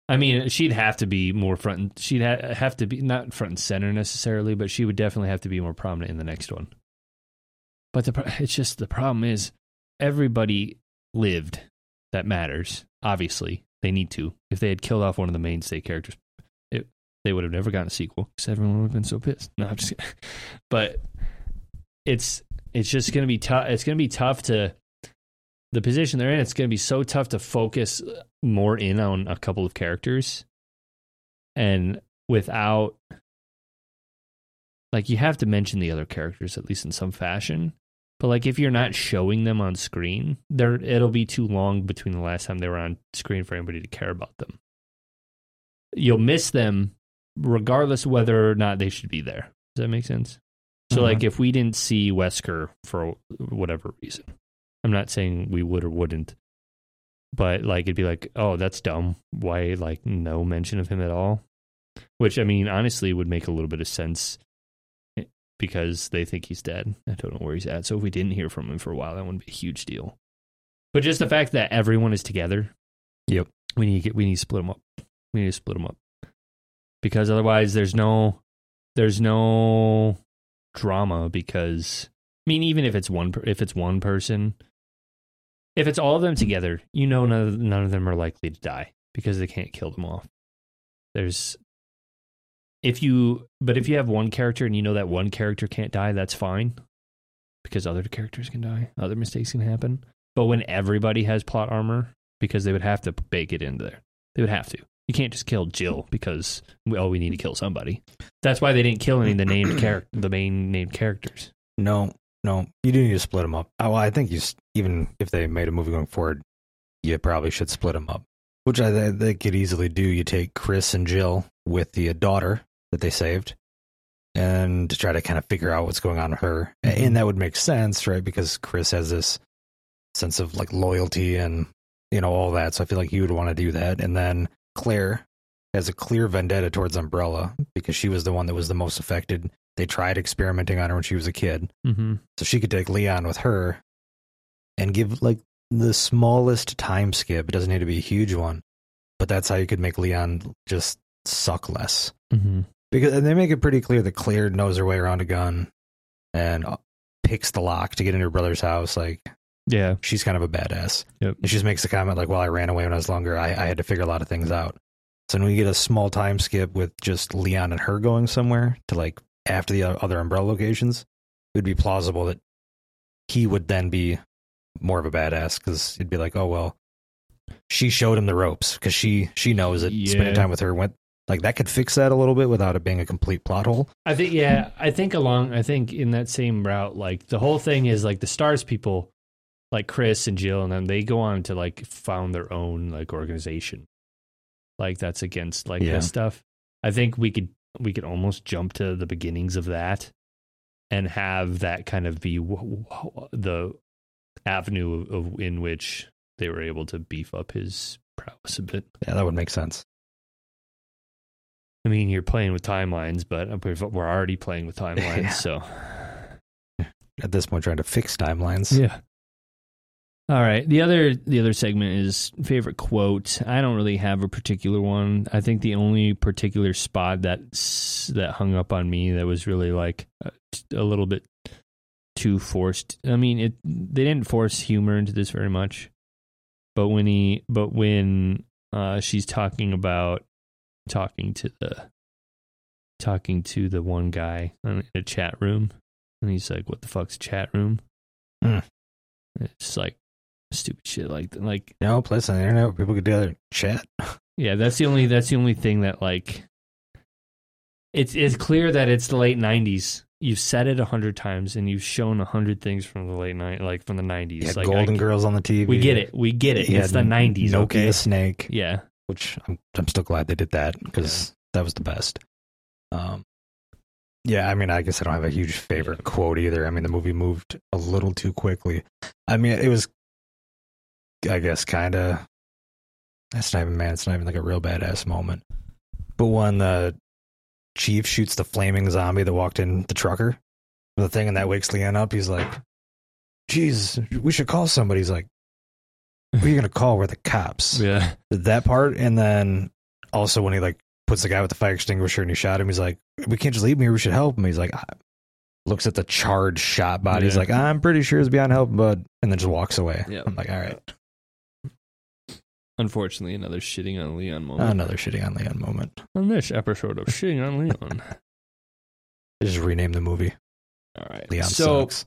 I mean, she'd have to be more front. And, she'd ha- have to be not front and center necessarily, but she would definitely have to be more prominent in the next one. But the pro- it's just the problem is everybody lived that matters. Obviously, they need to. If they had killed off one of the mainstay characters, they would have never gotten a sequel because everyone would have been so pissed. No, I'm just. Kidding. But it's it's just going to be tough. It's going to be tough to the position they're in. It's going to be so tough to focus more in on a couple of characters, and without like you have to mention the other characters at least in some fashion. But like if you're not showing them on screen, there it'll be too long between the last time they were on screen for anybody to care about them. You'll miss them regardless whether or not they should be there. Does that make sense? So Mhm. like if we didn't see Wesker for whatever reason, I'm not saying we would or wouldn't, but like it'd be like, oh, that's dumb. Why like no mention of him at all? Which I mean, honestly, would make a little bit of sense eh, because they think he's dead. I don't know where he's at. So if we didn't hear from him for a while, that wouldn't be a huge deal. But just the fact that everyone is together, Yep. we need to get we need to split them up. We need to split them up because otherwise, there's no there's no drama. Because I mean, even if it's one if it's one person, if it's all of them together, you know none of, none of them are likely to die because they can't kill them off. There's if you but if you have one character and you know that one character can't die, that's fine because other characters can die, other mistakes can happen. But when everybody has plot armor, because they would have to bake it into there, they would have to. You can't just kill Jill because well, we need to kill somebody. That's why they didn't kill any of the named character, the main named characters. No, no, you do need to split them up. Oh, well, I think you even if they made a movie going forward, you probably should split them up, which I th- they could easily do. You take Chris and Jill with the uh, daughter that they saved, and to try to kind of figure out what's going on with her, Mhm. and that would make sense, right? Because Chris has this sense of like loyalty and you know all that. So I feel like you would want to do that, and then Claire has a clear vendetta towards Umbrella because she was the one that was the most affected. They tried experimenting on her when she was a kid. Mm-hmm. So she could take Leon with her and give like the smallest time skip. It doesn't need to be a huge one, but that's how you could make Leon just suck less. Mm-hmm. Because and they make it pretty clear that Claire knows her way around a gun and picks the lock to get into her brother's house. Like Yeah. she's kind of a badass. Yep. And she just makes the comment like, "Well, I ran away when I was younger. I, I had to figure a lot of things out." So when we get a small time skip with just Leon and her going somewhere to like after the other umbrella locations, it would be plausible that he would then be more of a badass because it'd be like, "Oh well, she showed him the ropes because she she knows that spending time with her went like that could fix that a little bit without it being a complete plot hole." I think yeah, I think along I think in that same route, like the whole thing is like the STARS people, like Chris and Jill and them, they go on to like found their own like organization. Like that's against like Yeah. this stuff. I think we could we could almost jump to the beginnings of that and have that kind of be w- w- the avenue of, in which they were able to beef up his prowess a bit. Yeah, that would make sense. I mean, you're playing with timelines, but we're already playing with timelines, Yeah. so At this point, trying to fix timelines. yeah. All right. The other the other segment is favorite quote. I don't really have a particular one. I think the only particular spot that that hung up on me that was really like a, a little bit too forced. I mean, it they didn't force humor into this very much. But when he but when uh she's talking about talking to the talking to the one guy in a chat room and he's like, "What the fuck's chat room?" Hmm. It's like stupid shit like. Like, You know, place on the internet where people could do and chat. yeah, that's the only that's the only thing that like. It's it's clear that it's the late '90s. You've said it a hundred times, and you've shown a hundred things from the late night, like from the '90s. You had like Golden I- Girls on the TV. We get it. We get it. You It's the '90s. Nokia Okay. Snake, Yeah. which I'm I'm still glad they did that because that was the best. Um, yeah, I mean, I guess I don't have a huge favorite quote either. I mean, the movie moved a little too quickly. I mean, it was, I guess, kind of. That's not even man. It's not even like a real badass moment. But when the chief shoots the flaming zombie that walked in the trucker, the thing, and that wakes Leon up, he's like, "Geez, we should call somebody." He's like, "Who are you gonna call? We're the cops." Yeah. that part and then also when he like puts the guy with the fire extinguisher and he shot him he's like we can't just leave him here we should help him he's like looks at the charred shot body he's like i'm pretty sure it's beyond help bud and then just walks away Yeah. i'm like all right Unfortunately, another shitting on Leon moment. another shitting on leon moment on this episode of shitting on Leon. they just rename the movie All right. leon so sucks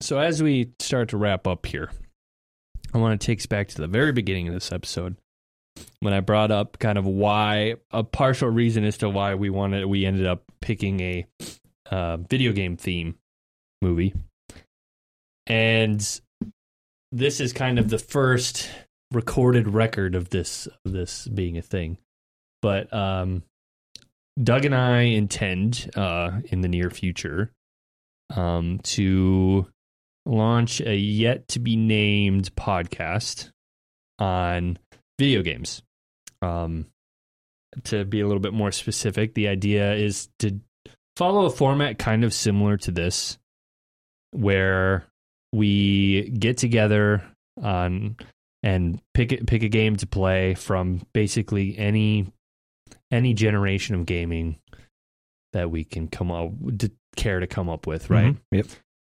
So as we start to wrap up here, I want to take us back to the very beginning of this episode when I brought up kind of why a partial reason as to why we wanted we ended up picking a uh, video game theme movie, and this is kind of the first recorded record of this of this being a thing. But um, Doug and I intend uh, in the near future um, to launch a yet to be named podcast on video games. Um, to be a little bit more specific, the idea is to follow a format kind of similar to this, where we get together on and pick a, pick a game to play from basically any any generation of gaming that we can come up to care to come up with, right? Mhm. yep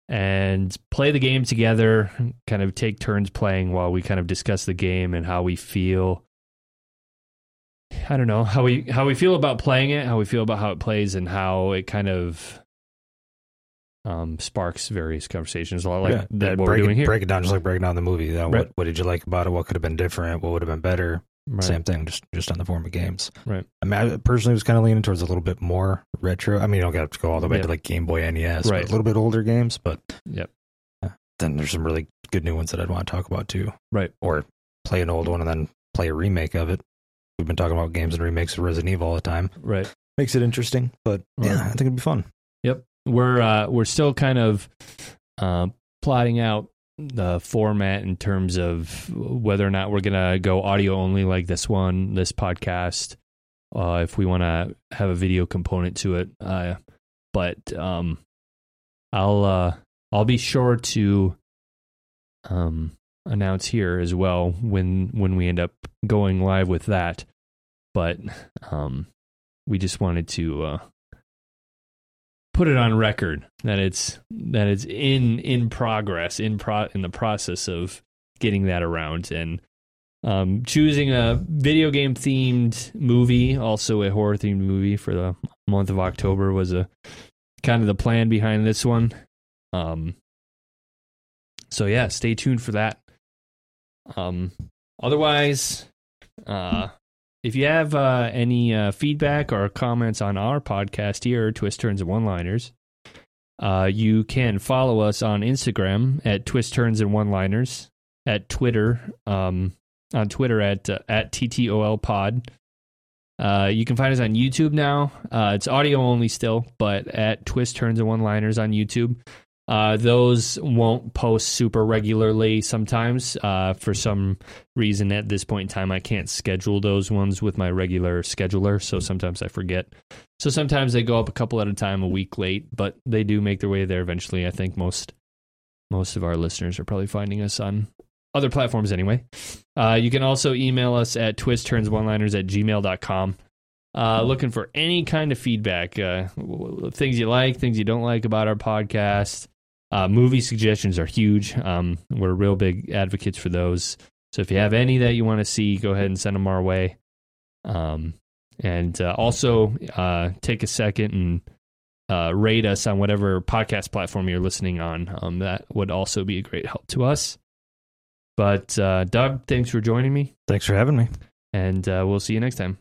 and play the game together, kind of take turns playing while we kind of discuss the game and how we feel. I don't know how we how we feel about playing it, how we feel about how it plays, and how it kind of um, sparks various conversations. A lot like yeah, that what break, we're doing it, here. break it down just like breaking down the movie you know, Right. what, what did you like about it what could have been different what would have been better Right. Same thing, just just on the form of games. Right. I mean, I personally was kind of leaning towards a little bit more retro. I mean, you don't have to go all the way Yeah. to like Game Boy NES, but Right. a little bit older games. But Yep. uh, then there's some really good new ones that I'd want to talk about too. Right. Or play an old one and then play a remake of it. We've been talking about games and remakes of Resident Evil all the time. Right. Makes it interesting, but yeah, I think it'd be fun. We're uh, we're still kind of uh, plotting out the format in terms of whether or not we're gonna go audio only like this one, this podcast. Uh, if we want to have a video component to it, uh, but um, I'll uh, I'll be sure to um, announce here as well when when we end up going live with that. But um, we just wanted to uh, put it on record that it's that it's in in progress in pro in the process of getting that around. And um, choosing a video game themed movie also a horror themed movie for the month of october was a kind of the plan behind this one. Um so yeah stay tuned for that. Um otherwise uh if you have uh, any uh, feedback or comments on our podcast here, Twist Turns and One Liners, uh, you can follow us on Instagram at Twist Turns and One Liners, at Twitter, um, on Twitter at uh, at TTOL Pod, Uh, you can find us on YouTube now. Uh, it's audio only still, but at Twist Turns and One Liners on YouTube. Uh, those won't post super regularly sometimes. Uh, for some reason, at this point in time, I can't schedule those ones with my regular scheduler, so sometimes I forget. So sometimes they go up a couple at a time, a week late, but they do make their way there eventually. I think most most of our listeners are probably finding us on other platforms anyway. Uh, you can also email us at twistturnsonliners at gmail.com. Uh, looking for any kind of feedback, uh, things you like, things you don't like about our podcast. Uh, movie suggestions are huge. Um, we're real big advocates for those. So if you have any that you want to see, go ahead and send them our way. Um, and uh, also uh, take a second and uh, rate us on whatever podcast platform you're listening on. Um, that would also be a great help to us. But uh, Doug, thanks for joining me, Thanks for having me. and uh, we'll see you next time.